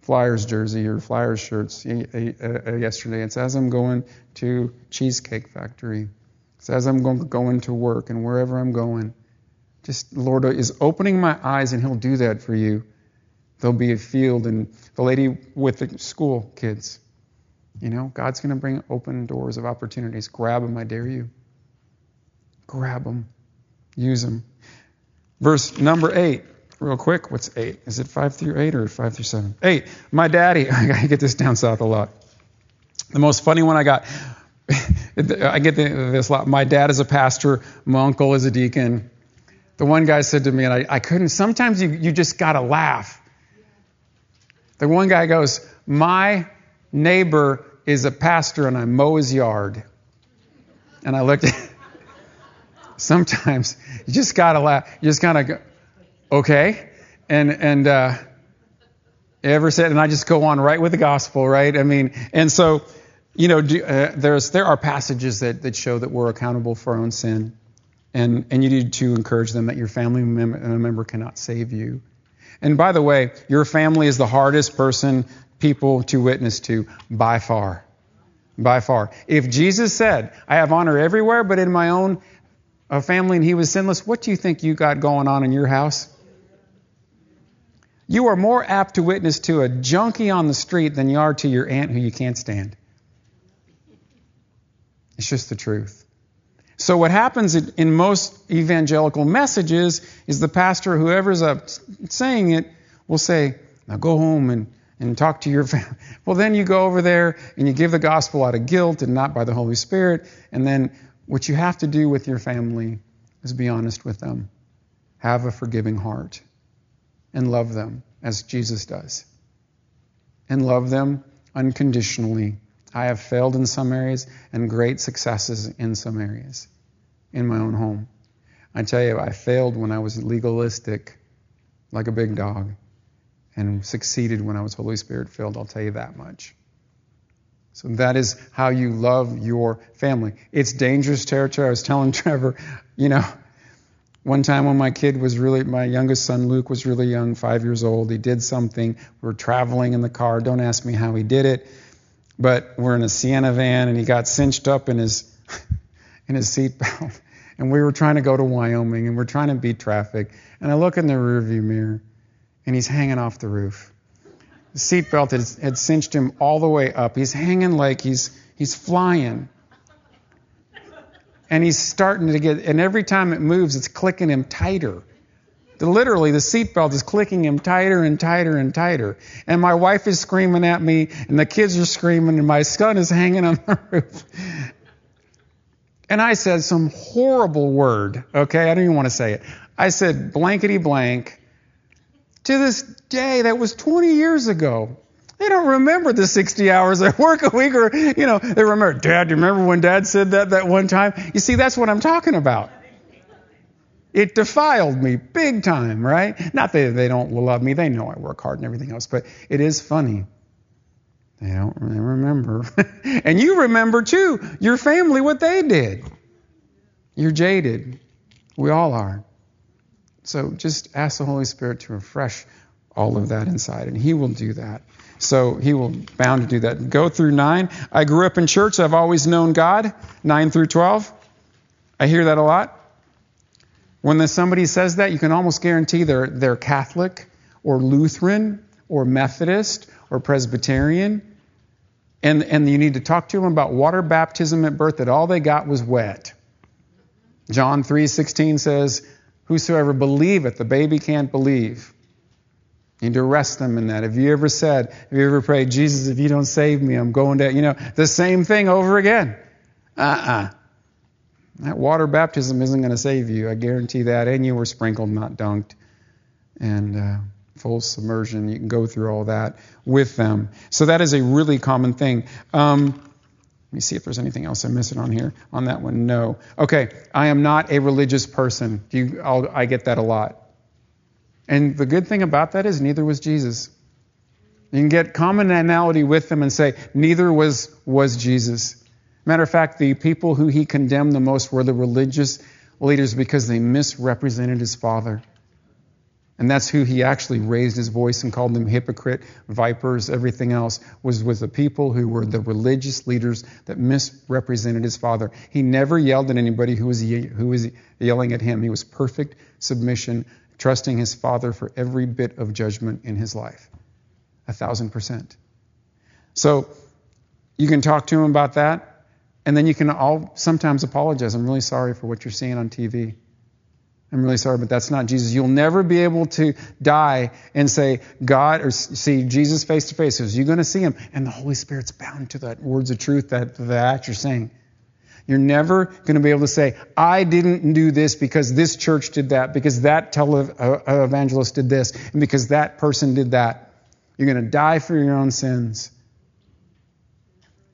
Flyers jersey or Flyers shirts uh, uh, yesterday. It's as I'm going to Cheesecake Factory. It's as I'm going to work and wherever I'm going. Just Lord is opening my eyes, and He'll do that for you. There'll be a field, and the lady with the school kids. You know, God's going to bring open doors of opportunities. Grab them, I dare you. Grab them. Use them. Verse number eight real quick. What's eight? Is it five through eight or five through seven? Eight. My daddy, I get this down south a lot. The most funny one I got, I get this a lot. My dad is a pastor, my uncle is a deacon. The one guy said to me, and I, I couldn't, sometimes you, you just got to laugh. The one guy goes, My neighbor is a pastor and I mow his yard. And I looked at sometimes you just got to laugh. You just gotta go, Okay? And, and, uh, ever said, and I just go on right with the gospel, right? I mean, and so, you know, do, uh, there's, there are passages that, that show that we're accountable for our own sin. And, and you need to encourage them that your family member, member cannot save you. And by the way, your family is the hardest person, people to witness to by far. By far. If Jesus said, I have honor everywhere but in my own uh, family and he was sinless, what do you think you got going on in your house? You are more apt to witness to a junkie on the street than you are to your aunt who you can't stand. It's just the truth. So, what happens in most evangelical messages is the pastor, whoever's up saying it, will say, Now go home and, and talk to your family. Well, then you go over there and you give the gospel out of guilt and not by the Holy Spirit. And then what you have to do with your family is be honest with them, have a forgiving heart and love them as Jesus does. And love them unconditionally. I have failed in some areas and great successes in some areas in my own home. I tell you, I failed when I was legalistic, like a big dog, and succeeded when I was Holy Spirit filled. I'll tell you that much. So that is how you love your family. It's dangerous territory. I was telling Trevor, you know, One time when my kid was really, my youngest son Luke was really young, five years old, he did something. We were traveling in the car. Don't ask me how he did it, but we're in a Sienna van and he got cinched up in his in his seatbelt. And we were trying to go to Wyoming and we're trying to beat traffic. And I look in the rearview mirror and he's hanging off the roof. The seatbelt had, had cinched him all the way up. He's hanging like he's he's flying and he's starting to get, and every time it moves, it's clicking him tighter. Literally, the seatbelt is clicking him tighter and tighter and tighter. And my wife is screaming at me, and the kids are screaming, and my son is hanging on the roof. And I said some horrible word, okay? I don't even want to say it. I said blankety blank. To this day, that was 20 years ago. They don't remember the 60 hours I work a week or, you know, they remember, Dad, do you remember when Dad said that that one time? You see, that's what I'm talking about. It defiled me big time, right? Not that they don't love me. They know I work hard and everything else, but it is funny. They don't really remember. and you remember too, your family, what they did. You're jaded. We all are. So just ask the Holy Spirit to refresh all of that inside, and He will do that. So he will bound to do that. Go through 9. I grew up in church. I've always known God. 9 through 12. I hear that a lot. When somebody says that, you can almost guarantee they're, they're Catholic or Lutheran or Methodist or Presbyterian. And, and you need to talk to them about water baptism at birth, that all they got was wet. John 3:16 says, Whosoever believeth, the baby can't believe. You need to arrest them in that. Have you ever said, have you ever prayed, Jesus, if you don't save me, I'm going to, you know, the same thing over again? Uh uh-uh. uh That water baptism isn't going to save you. I guarantee that. And you were sprinkled, not dunked. And uh, full submersion. You can go through all that with them. So that is a really common thing. Um, let me see if there's anything else I'm missing on here. On that one, no. Okay, I am not a religious person. You, I get that a lot. And the good thing about that is neither was Jesus. You can get commonality with them and say, neither was, was Jesus. Matter of fact, the people who he condemned the most were the religious leaders because they misrepresented his father. And that's who he actually raised his voice and called them hypocrite, vipers, everything else, was with the people who were the religious leaders that misrepresented his father. He never yelled at anybody who was, who was yelling at him. He was perfect submission trusting his Father for every bit of judgment in his life. A thousand percent. So you can talk to him about that, and then you can all sometimes apologize. I'm really sorry for what you're seeing on TV. I'm really sorry, but that's not Jesus. You'll never be able to die and say, God, or see Jesus face to face. You're going to see him, and the Holy Spirit's bound to that words of truth that, that you're saying. You're never going to be able to say, I didn't do this because this church did that, because that televangelist uh, did this, and because that person did that. You're going to die for your own sins.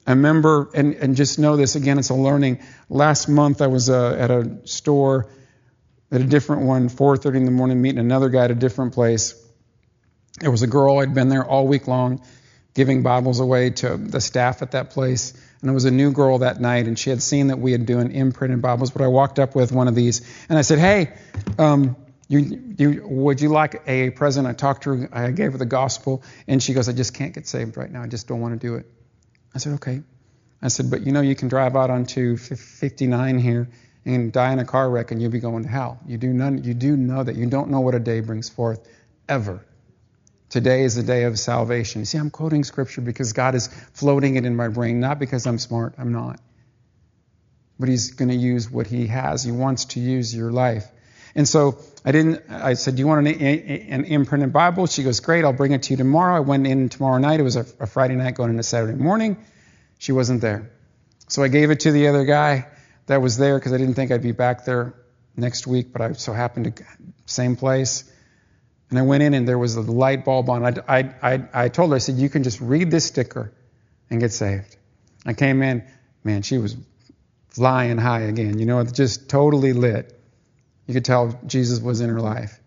I remember, and, and just know this again, it's a learning. Last month I was uh, at a store, at a different one, 4.30 in the morning, meeting another guy at a different place. There was a girl, I'd been there all week long, giving Bibles away to the staff at that place. And it was a new girl that night, and she had seen that we had doing imprinted Bibles. But I walked up with one of these, and I said, "Hey, um, you, you, would you like a present?" I talked to her. I gave her the gospel, and she goes, "I just can't get saved right now. I just don't want to do it." I said, "Okay." I said, "But you know, you can drive out onto 59 here and die in a car wreck, and you'll be going to hell. You do none. You do know that. You don't know what a day brings forth, ever." Today is the day of salvation. See, I'm quoting scripture because God is floating it in my brain, not because I'm smart. I'm not. But He's going to use what He has. He wants to use your life. And so I didn't, I said, Do you want an, an imprinted Bible? She goes, Great, I'll bring it to you tomorrow. I went in tomorrow night. It was a, a Friday night going into Saturday morning. She wasn't there. So I gave it to the other guy that was there because I didn't think I'd be back there next week, but I so happened to, same place. And I went in and there was a light bulb on. I, I, I, I told her, I said, you can just read this sticker and get saved. I came in, man, she was flying high again. You know, just totally lit. You could tell Jesus was in her life.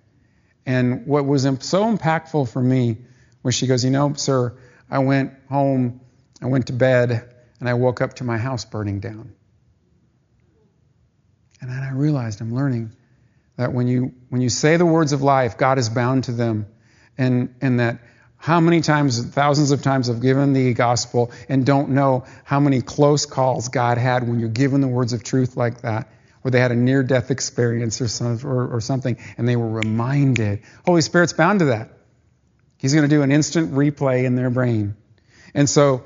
And what was so impactful for me was she goes, you know, sir, I went home, I went to bed, and I woke up to my house burning down. And then I realized I'm learning That when you, when you say the words of life, God is bound to them. And, and that how many times, thousands of times, I've given the gospel and don't know how many close calls God had when you're given the words of truth like that, where they had a near death experience or, some, or, or something, and they were reminded. Holy Spirit's bound to that. He's going to do an instant replay in their brain. And so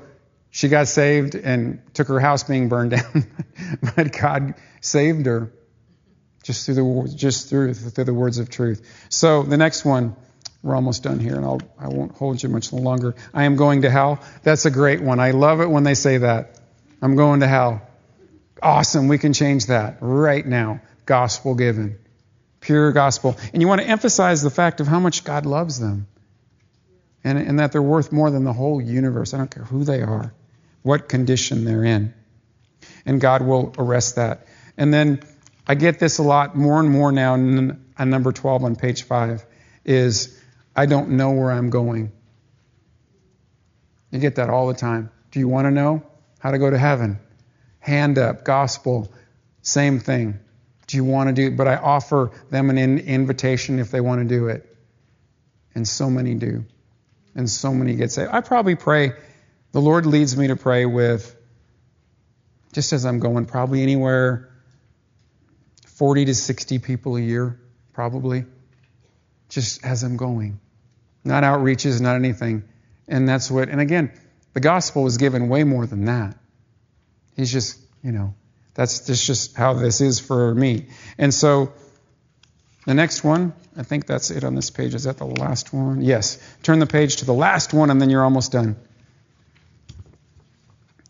she got saved and took her house being burned down, but God saved her just through the just through through the words of truth. So the next one, we're almost done here, and I'll I won't hold you much longer. I am going to hell. That's a great one. I love it when they say that. I'm going to hell. Awesome. We can change that right now. Gospel given, pure gospel, and you want to emphasize the fact of how much God loves them and, and that they're worth more than the whole universe. I don't care who they are, what condition they're in. And God will arrest that. And then I get this a lot more and more now on number 12 on page 5 is I don't know where I'm going. You get that all the time. Do you want to know how to go to heaven? Hand up, gospel, same thing. Do you want to do? But I offer them an in- invitation if they want to do it. And so many do and so many get saved. I probably pray, the Lord leads me to pray with, just as I'm going, probably anywhere 40 to 60 people a year, probably, just as I'm going. Not outreaches, not anything. And that's what, and again, the gospel was given way more than that. He's just, you know, that's, that's just how this is for me. And so, the next one, I think that's it on this page. Is that the last one? Yes. Turn the page to the last one, and then you're almost done.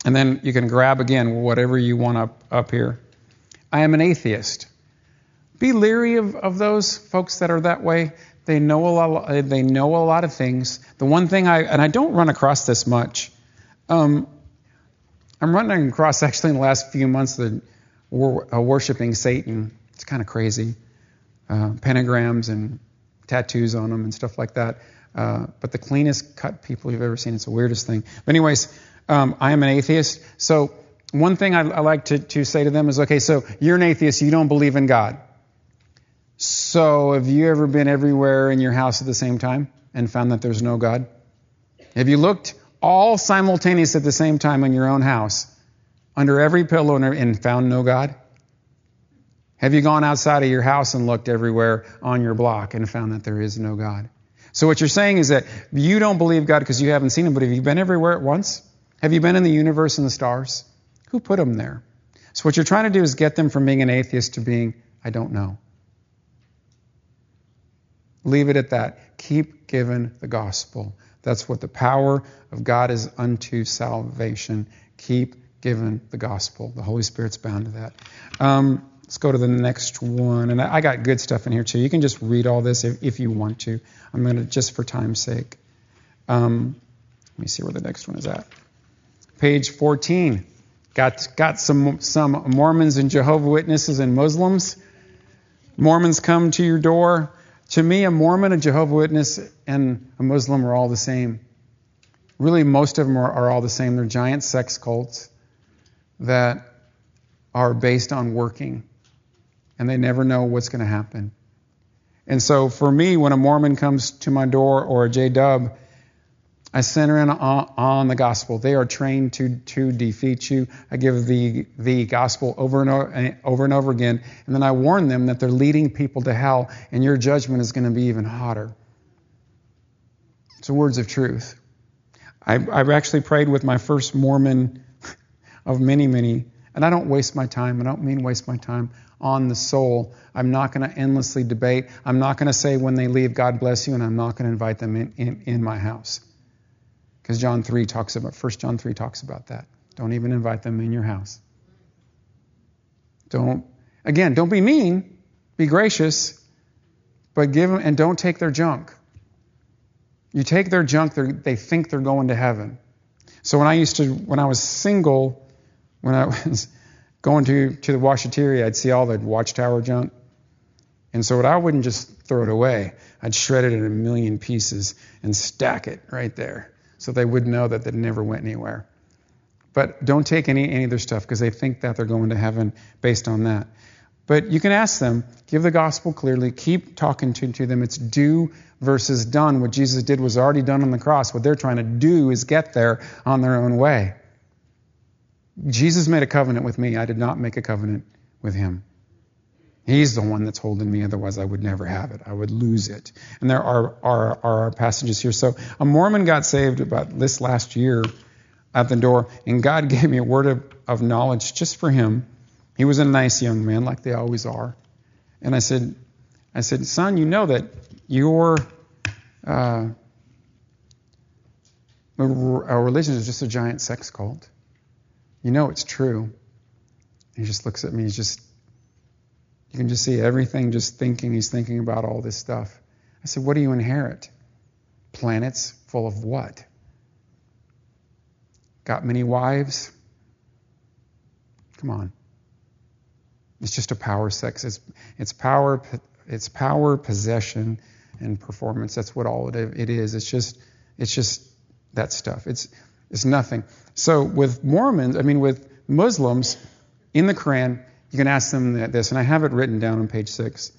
And then you can grab again whatever you want up, up here. I am an atheist. Be leery of, of those folks that are that way. They know a lot. They know a lot of things. The one thing I and I don't run across this much. Um, I'm running across actually in the last few months the uh, worshiping Satan. It's kind of crazy uh, pentagrams and tattoos on them and stuff like that. Uh, but the cleanest cut people you've ever seen. It's the weirdest thing. But anyways, um, I am an atheist. So one thing I, I like to, to say to them is, okay, so you're an atheist. You don't believe in God. So have you ever been everywhere in your house at the same time and found that there's no God? Have you looked all simultaneous at the same time in your own house under every pillow and found no God? Have you gone outside of your house and looked everywhere on your block and found that there is no God? So what you're saying is that you don't believe God because you haven't seen Him, but have you been everywhere at once? Have you been in the universe and the stars? Who put them there? So what you're trying to do is get them from being an atheist to being, I don't know. Leave it at that. Keep giving the gospel. That's what the power of God is unto salvation. Keep giving the gospel. The Holy Spirit's bound to that. Um, Let's go to the next one. And I got good stuff in here too. You can just read all this if, if you want to. I'm going to, just for time's sake. Um, let me see where the next one is at. Page 14. Got, got some, some Mormons and Jehovah Witnesses and Muslims. Mormons come to your door. To me, a Mormon, a Jehovah Witness, and a Muslim are all the same. Really, most of them are, are all the same. They're giant sex cults that are based on working and they never know what's going to happen. And so for me, when a Mormon comes to my door or a J-Dub, I center in on, on, the gospel. They are trained to, to defeat you. I give the, the gospel over and over, over and over again, and then I warn them that they're leading people to hell, and your judgment is going to be even hotter. It's words of truth. I, I've actually prayed with my first Mormon of many, many, and I don't waste my time. I don't mean waste my time on the soul. I'm not going to endlessly debate. I'm not going to say when they leave, God bless you, and I'm not going to invite them in, in, in my house. Because John 3 talks about, 1 John 3 talks about that. Don't even invite them in your house. Don't, again, don't be mean, be gracious, but give them, and don't take their junk. You take their junk, they think they're going to heaven. So when I used to, when I was single, when I was going to, to the washateria, I'd see all the watchtower junk. And so I wouldn't just throw it away. I'd shred it in a million pieces and stack it right there so they would know that it never went anywhere. But don't take any, any of their stuff because they think that they're going to heaven based on that. But you can ask them, give the gospel clearly, keep talking to, to them. It's do versus done. What Jesus did was already done on the cross. What they're trying to do is get there on their own way. Jesus made a covenant with me. I did not make a covenant with him. He's the one that's holding me, otherwise I would never have it. I would lose it. And there are, are, are passages here. So a Mormon got saved about this last year at the door, and God gave me a word of, of knowledge just for him. He was a nice young man, like they always are. And I said, I said, son, you know that your uh, our religion is just a giant sex cult. You know it's true. He just looks at me. He's just you can just see everything just thinking. He's thinking about all this stuff. I said, What do you inherit? Planets full of what? Got many wives? Come on. It's just a power sex. It's, it's power. It's power, possession, and performance. That's what all it is. It's just. It's just that stuff. It's. It's nothing. So with Mormons, I mean with Muslims, in the Quran, you can ask them this, and I have it written down on page six.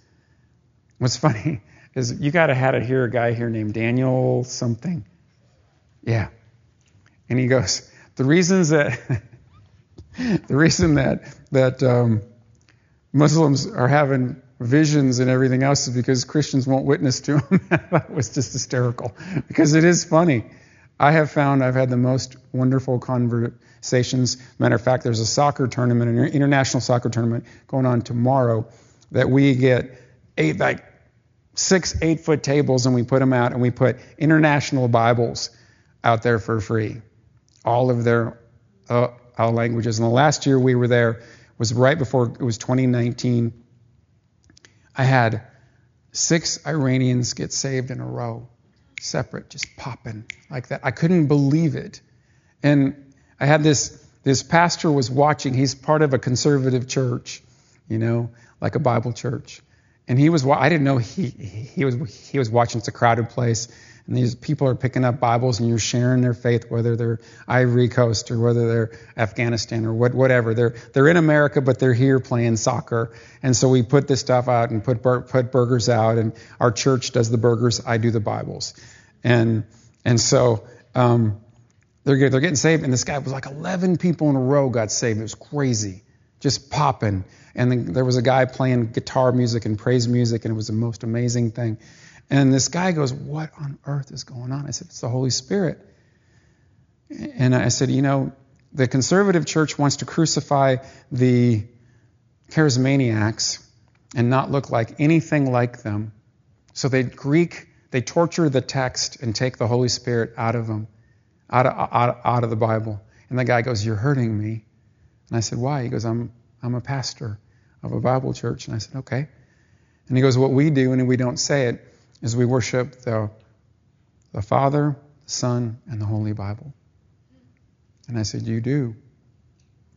What's funny is you got to had it here a guy here named Daniel something. Yeah. And he goes, the reasons that the reason that that um, Muslims are having visions and everything else is because Christians won't witness to them. that was just hysterical because it is funny. I have found I've had the most wonderful conversations. Matter of fact, there's a soccer tournament, an international soccer tournament going on tomorrow that we get eight, like six, eight foot tables and we put them out and we put international Bibles out there for free. All of their uh, languages. And the last year we were there was right before it was 2019. I had six Iranians get saved in a row separate, just popping like that. I couldn't believe it. And I had this this pastor was watching. He's part of a conservative church, you know, like a Bible church. And he was I didn't know he he was he was watching. It's a crowded place. And these people are picking up Bibles and you're sharing their faith, whether they're Ivory Coast or whether they're Afghanistan or what, whatever. They're, they're in America, but they're here playing soccer. And so we put this stuff out and put, put burgers out and our church does the burgers. I do the Bibles. And, and so, um, they're, they're getting saved. And this guy was like 11 people in a row got saved. It was crazy. Just popping. And then there was a guy playing guitar music and praise music, and it was the most amazing thing. And this guy goes, What on earth is going on? I said, It's the Holy Spirit. And I said, You know, the conservative church wants to crucify the charismaniacs and not look like anything like them. So they Greek, they torture the text and take the Holy Spirit out of them, out of, out, out of the Bible. And the guy goes, You're hurting me. And I said, Why? He goes, I'm, I'm a pastor of a Bible church. And I said, Okay. And he goes, What we do, and we don't say it, is we worship the, the Father, the Son, and the Holy Bible. And I said, You do.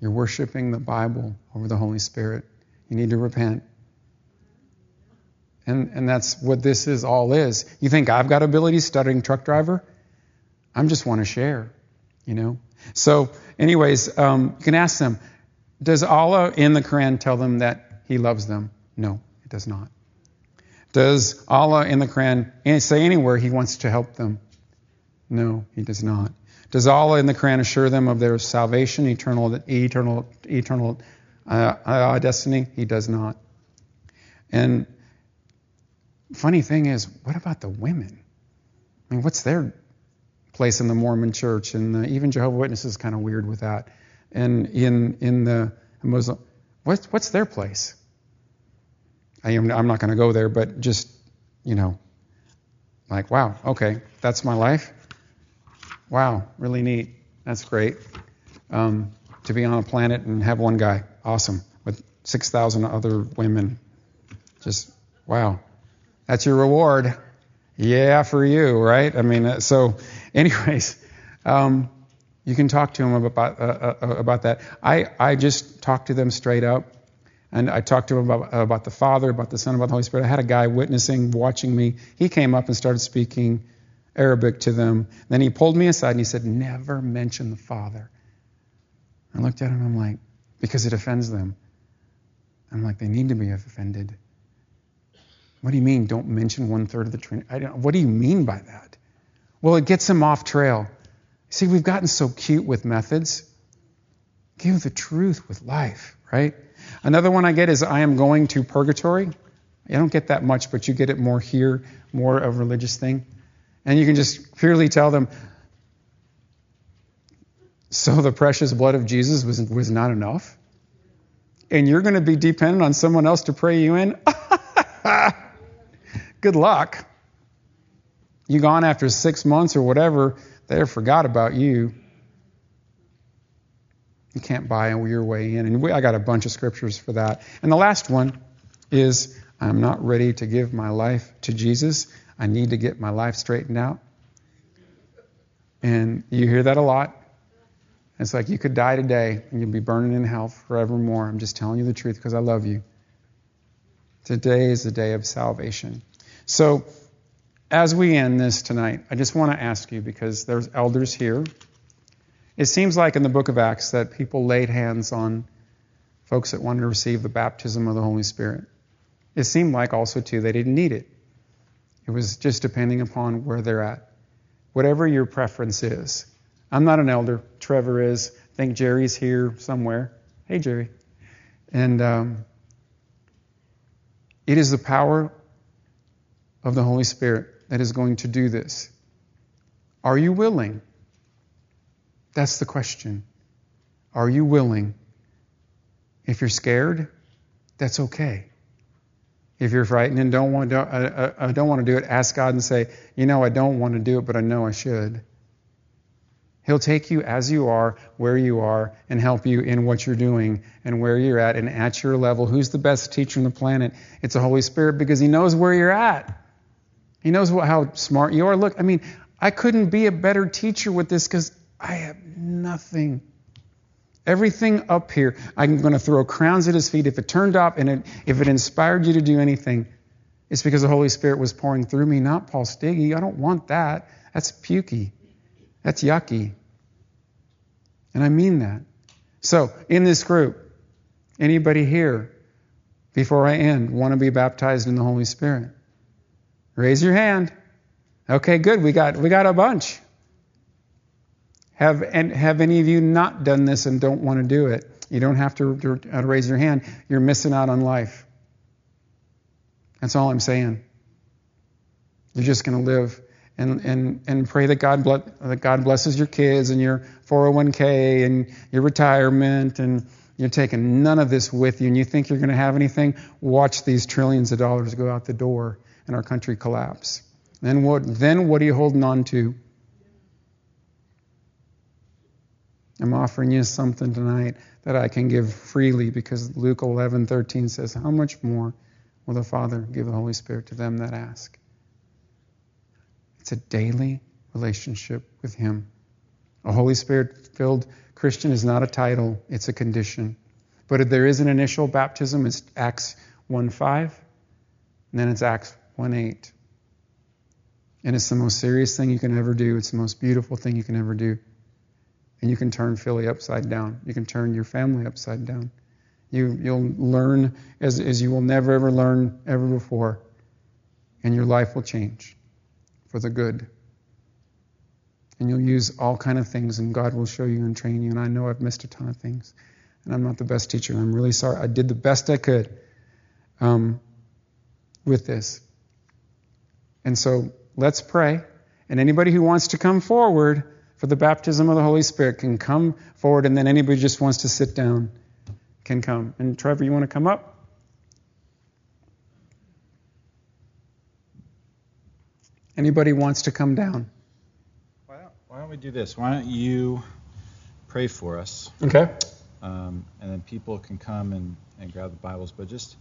You're worshiping the Bible over the Holy Spirit. You need to repent. And, and that's what this is all is. You think I've got abilities studying truck driver? I just want to share, you know? So, anyways, um, you can ask them, does Allah in the Quran tell them that He loves them? No, it does not. Does Allah in the Quran say anywhere He wants to help them? No, He does not. Does Allah in the Quran assure them of their salvation, eternal, eternal, eternal uh, uh, destiny? He does not. And funny thing is, what about the women? I mean, what's their place in the Mormon Church? And the, even Jehovah Witnesses is kind of weird with that. And in in the Muslim, what's what's their place? I am, I'm not going to go there, but just, you know, like, wow, okay, that's my life. Wow, really neat. That's great. Um, to be on a planet and have one guy, awesome, with 6,000 other women. Just, wow. That's your reward. Yeah, for you, right? I mean, uh, so, anyways, um, you can talk to them about, uh, uh, about that. I, I just talk to them straight up. And I talked to him about, about the Father, about the Son, about the Holy Spirit. I had a guy witnessing, watching me. He came up and started speaking Arabic to them. Then he pulled me aside and he said, Never mention the Father. I looked at him and I'm like, Because it offends them. I'm like, they need to be offended. What do you mean, don't mention one third of the Trinity? what do you mean by that? Well, it gets them off trail. See, we've gotten so cute with methods. Give the truth with life, right? Another one I get is I am going to purgatory. I don't get that much, but you get it more here, more of a religious thing. And you can just purely tell them, so the precious blood of Jesus was, was not enough? And you're going to be dependent on someone else to pray you in? Good luck. You gone after six months or whatever, they forgot about you. You can't buy your way in. And we, I got a bunch of scriptures for that. And the last one is I'm not ready to give my life to Jesus. I need to get my life straightened out. And you hear that a lot. It's like you could die today and you'd be burning in hell forevermore. I'm just telling you the truth because I love you. Today is the day of salvation. So, as we end this tonight, I just want to ask you because there's elders here. It seems like in the book of Acts that people laid hands on folks that wanted to receive the baptism of the Holy Spirit. It seemed like also, too, they didn't need it. It was just depending upon where they're at. Whatever your preference is. I'm not an elder. Trevor is. I think Jerry's here somewhere. Hey, Jerry. And um, it is the power of the Holy Spirit that is going to do this. Are you willing? That's the question. Are you willing? If you're scared, that's okay. If you're frightened and don't want to, I, I don't want to do it, ask God and say, you know, I don't want to do it, but I know I should. He'll take you as you are, where you are, and help you in what you're doing and where you're at and at your level. Who's the best teacher on the planet? It's the Holy Spirit because He knows where you're at. He knows what, how smart you are. Look, I mean, I couldn't be a better teacher with this because I have nothing. Everything up here, I'm going to throw crowns at His feet. If it turned up and it, if it inspired you to do anything, it's because the Holy Spirit was pouring through me, not Paul Stiggy. I don't want that. That's pukey. That's yucky. And I mean that. So, in this group, anybody here, before I end, want to be baptized in the Holy Spirit? Raise your hand. Okay, good. We got we got a bunch. Have and have any of you not done this and don't want to do it? You don't have to, to, to raise your hand. You're missing out on life. That's all I'm saying. You're just going to live and, and, and pray that God, ble- that God blesses your kids and your 401k and your retirement and you're taking none of this with you and you think you're going to have anything, watch these trillions of dollars go out the door and our country collapse. Then what, then what are you holding on to? I'm offering you something tonight that I can give freely because Luke 11:13 says, "How much more will the Father give the Holy Spirit to them that ask?" It's a daily relationship with Him. A Holy Spirit filled Christian is not a title, it's a condition. But if there is an initial baptism, it's Acts 1 5, and then it's Acts 1 8. And it's the most serious thing you can ever do. It's the most beautiful thing you can ever do. And you can turn Philly upside down. You can turn your family upside down. You, you'll learn as, as you will never ever learn ever before. And your life will change for the good. And you'll use all kind of things, and God will show you and train you. And I know I've missed a ton of things, and I'm not the best teacher. I'm really sorry. I did the best I could um, with this. And so let's pray. And anybody who wants to come forward for the baptism of the Holy Spirit can come forward, and then anybody who just wants to sit down can come. And Trevor, you want to come up? Anybody wants to come down? Why don't, why don't we do this? Why don't you pray for us? Okay. Um, and then people can come and, and grab the Bibles. But just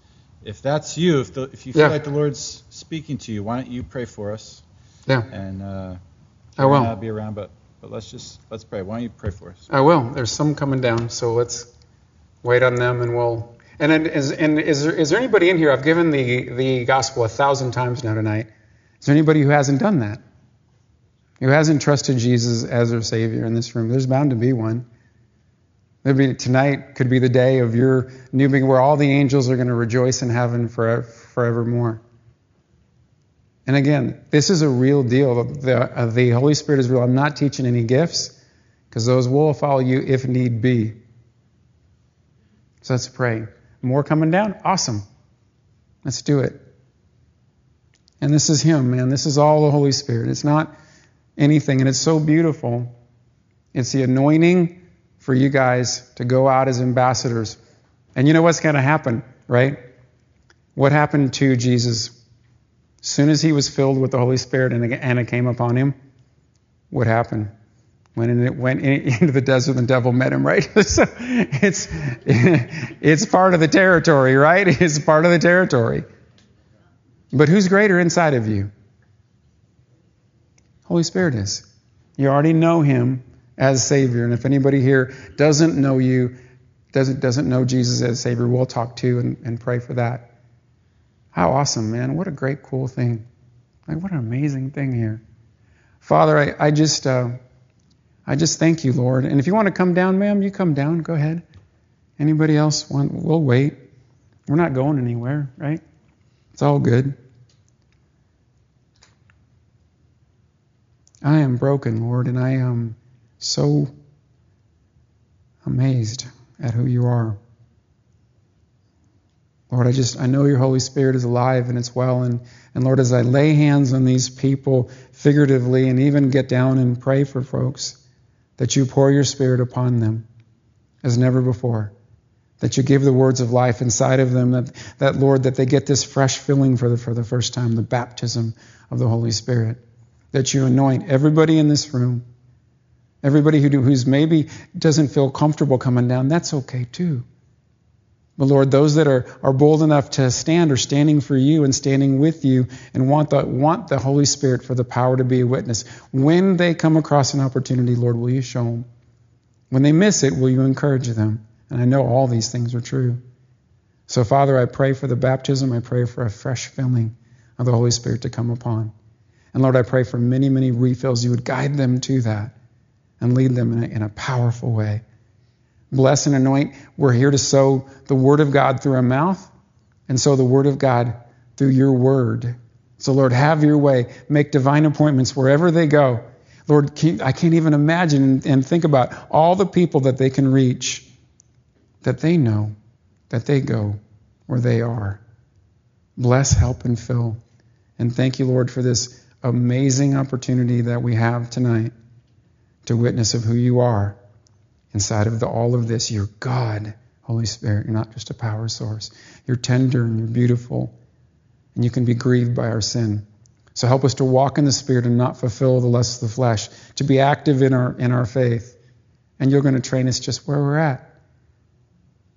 if that's you, if the, if you feel Yeah. like the Lord's speaking to you, why don't you pray for us? Yeah, And uh, I will. I'll be around, but but let's just let's pray. Why don't you pray for us? I will. There's some coming down, so let's wait on them, and we'll. And then is and is there, is there anybody in here? I've given the the gospel a thousand times now tonight. Is there anybody who hasn't done that? Who hasn't trusted Jesus as their Savior in this room? There's bound to be one. Maybe tonight could be the day of your new being where all the angels are going to rejoice in heaven forever, forevermore. And again, this is a real deal. The, uh, the Holy Spirit is real. I'm not teaching any gifts because those will follow you if need be. So let's pray. More coming down? Awesome. Let's do it. And this is Him, man. This is all the Holy Spirit. It's not anything, and it's so beautiful. It's the anointing for you guys to go out as ambassadors. And you know what's going to happen, right? What happened to Jesus? Soon as he was filled with the Holy Spirit and it came upon him, what happened? Went, went into the desert, and the devil met him, right? so it's, it's part of the territory, right? It's part of the territory. But who's greater inside of you? Holy Spirit is. You already know him as Savior. And if anybody here doesn't know you, doesn't, doesn't know Jesus as Savior, we'll talk to and, and pray for that. How awesome, man. What a great, cool thing. Like, what an amazing thing here. Father, I, I just. Uh, I just thank you, Lord. And if you want to come down, ma'am, you come down. Go ahead. Anybody else want? We'll wait. We're not going anywhere, right? It's all good. I am broken, Lord, and I am so amazed at who you are. Lord, I just I know your Holy Spirit is alive and it's well and and Lord as I lay hands on these people figuratively and even get down and pray for folks that you pour your Spirit upon them as never before. That you give the words of life inside of them, that, that Lord, that they get this fresh filling for the, for the first time, the baptism of the Holy Spirit. That you anoint everybody in this room, everybody who do, who's maybe doesn't feel comfortable coming down, that's okay too. But Lord, those that are, are bold enough to stand are standing for you and standing with you and want the, want the Holy Spirit for the power to be a witness. When they come across an opportunity, Lord, will you show them? When they miss it, will you encourage them? And I know all these things are true. So, Father, I pray for the baptism. I pray for a fresh filling of the Holy Spirit to come upon. And Lord, I pray for many, many refills. You would guide them to that and lead them in a, in a powerful way bless and anoint. We're here to sow the Word of God through our mouth and sow the Word of God through your Word. So, Lord, have your way. Make divine appointments wherever they go. Lord, I can't even imagine and think about all the people that they can reach, that they know, that they go where they are. Bless, help, and fill. And thank you, Lord, for this amazing opportunity that we have tonight to witness of who you are inside of the, all of this. You're God, Holy Spirit. You're not just a power source. You're tender and you're beautiful, and you can be grieved by our sin. So help us to walk in the Spirit and not fulfill the lusts of the flesh, to be active in our, in our faith. And you're going to train us just where we're at.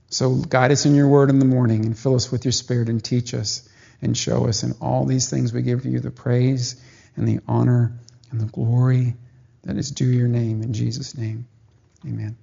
So guide us in your word in the morning and fill us with your Spirit and teach us and show us. And all these things we give to you the praise and the honor and the glory that is due your name. In Jesus' name, amen.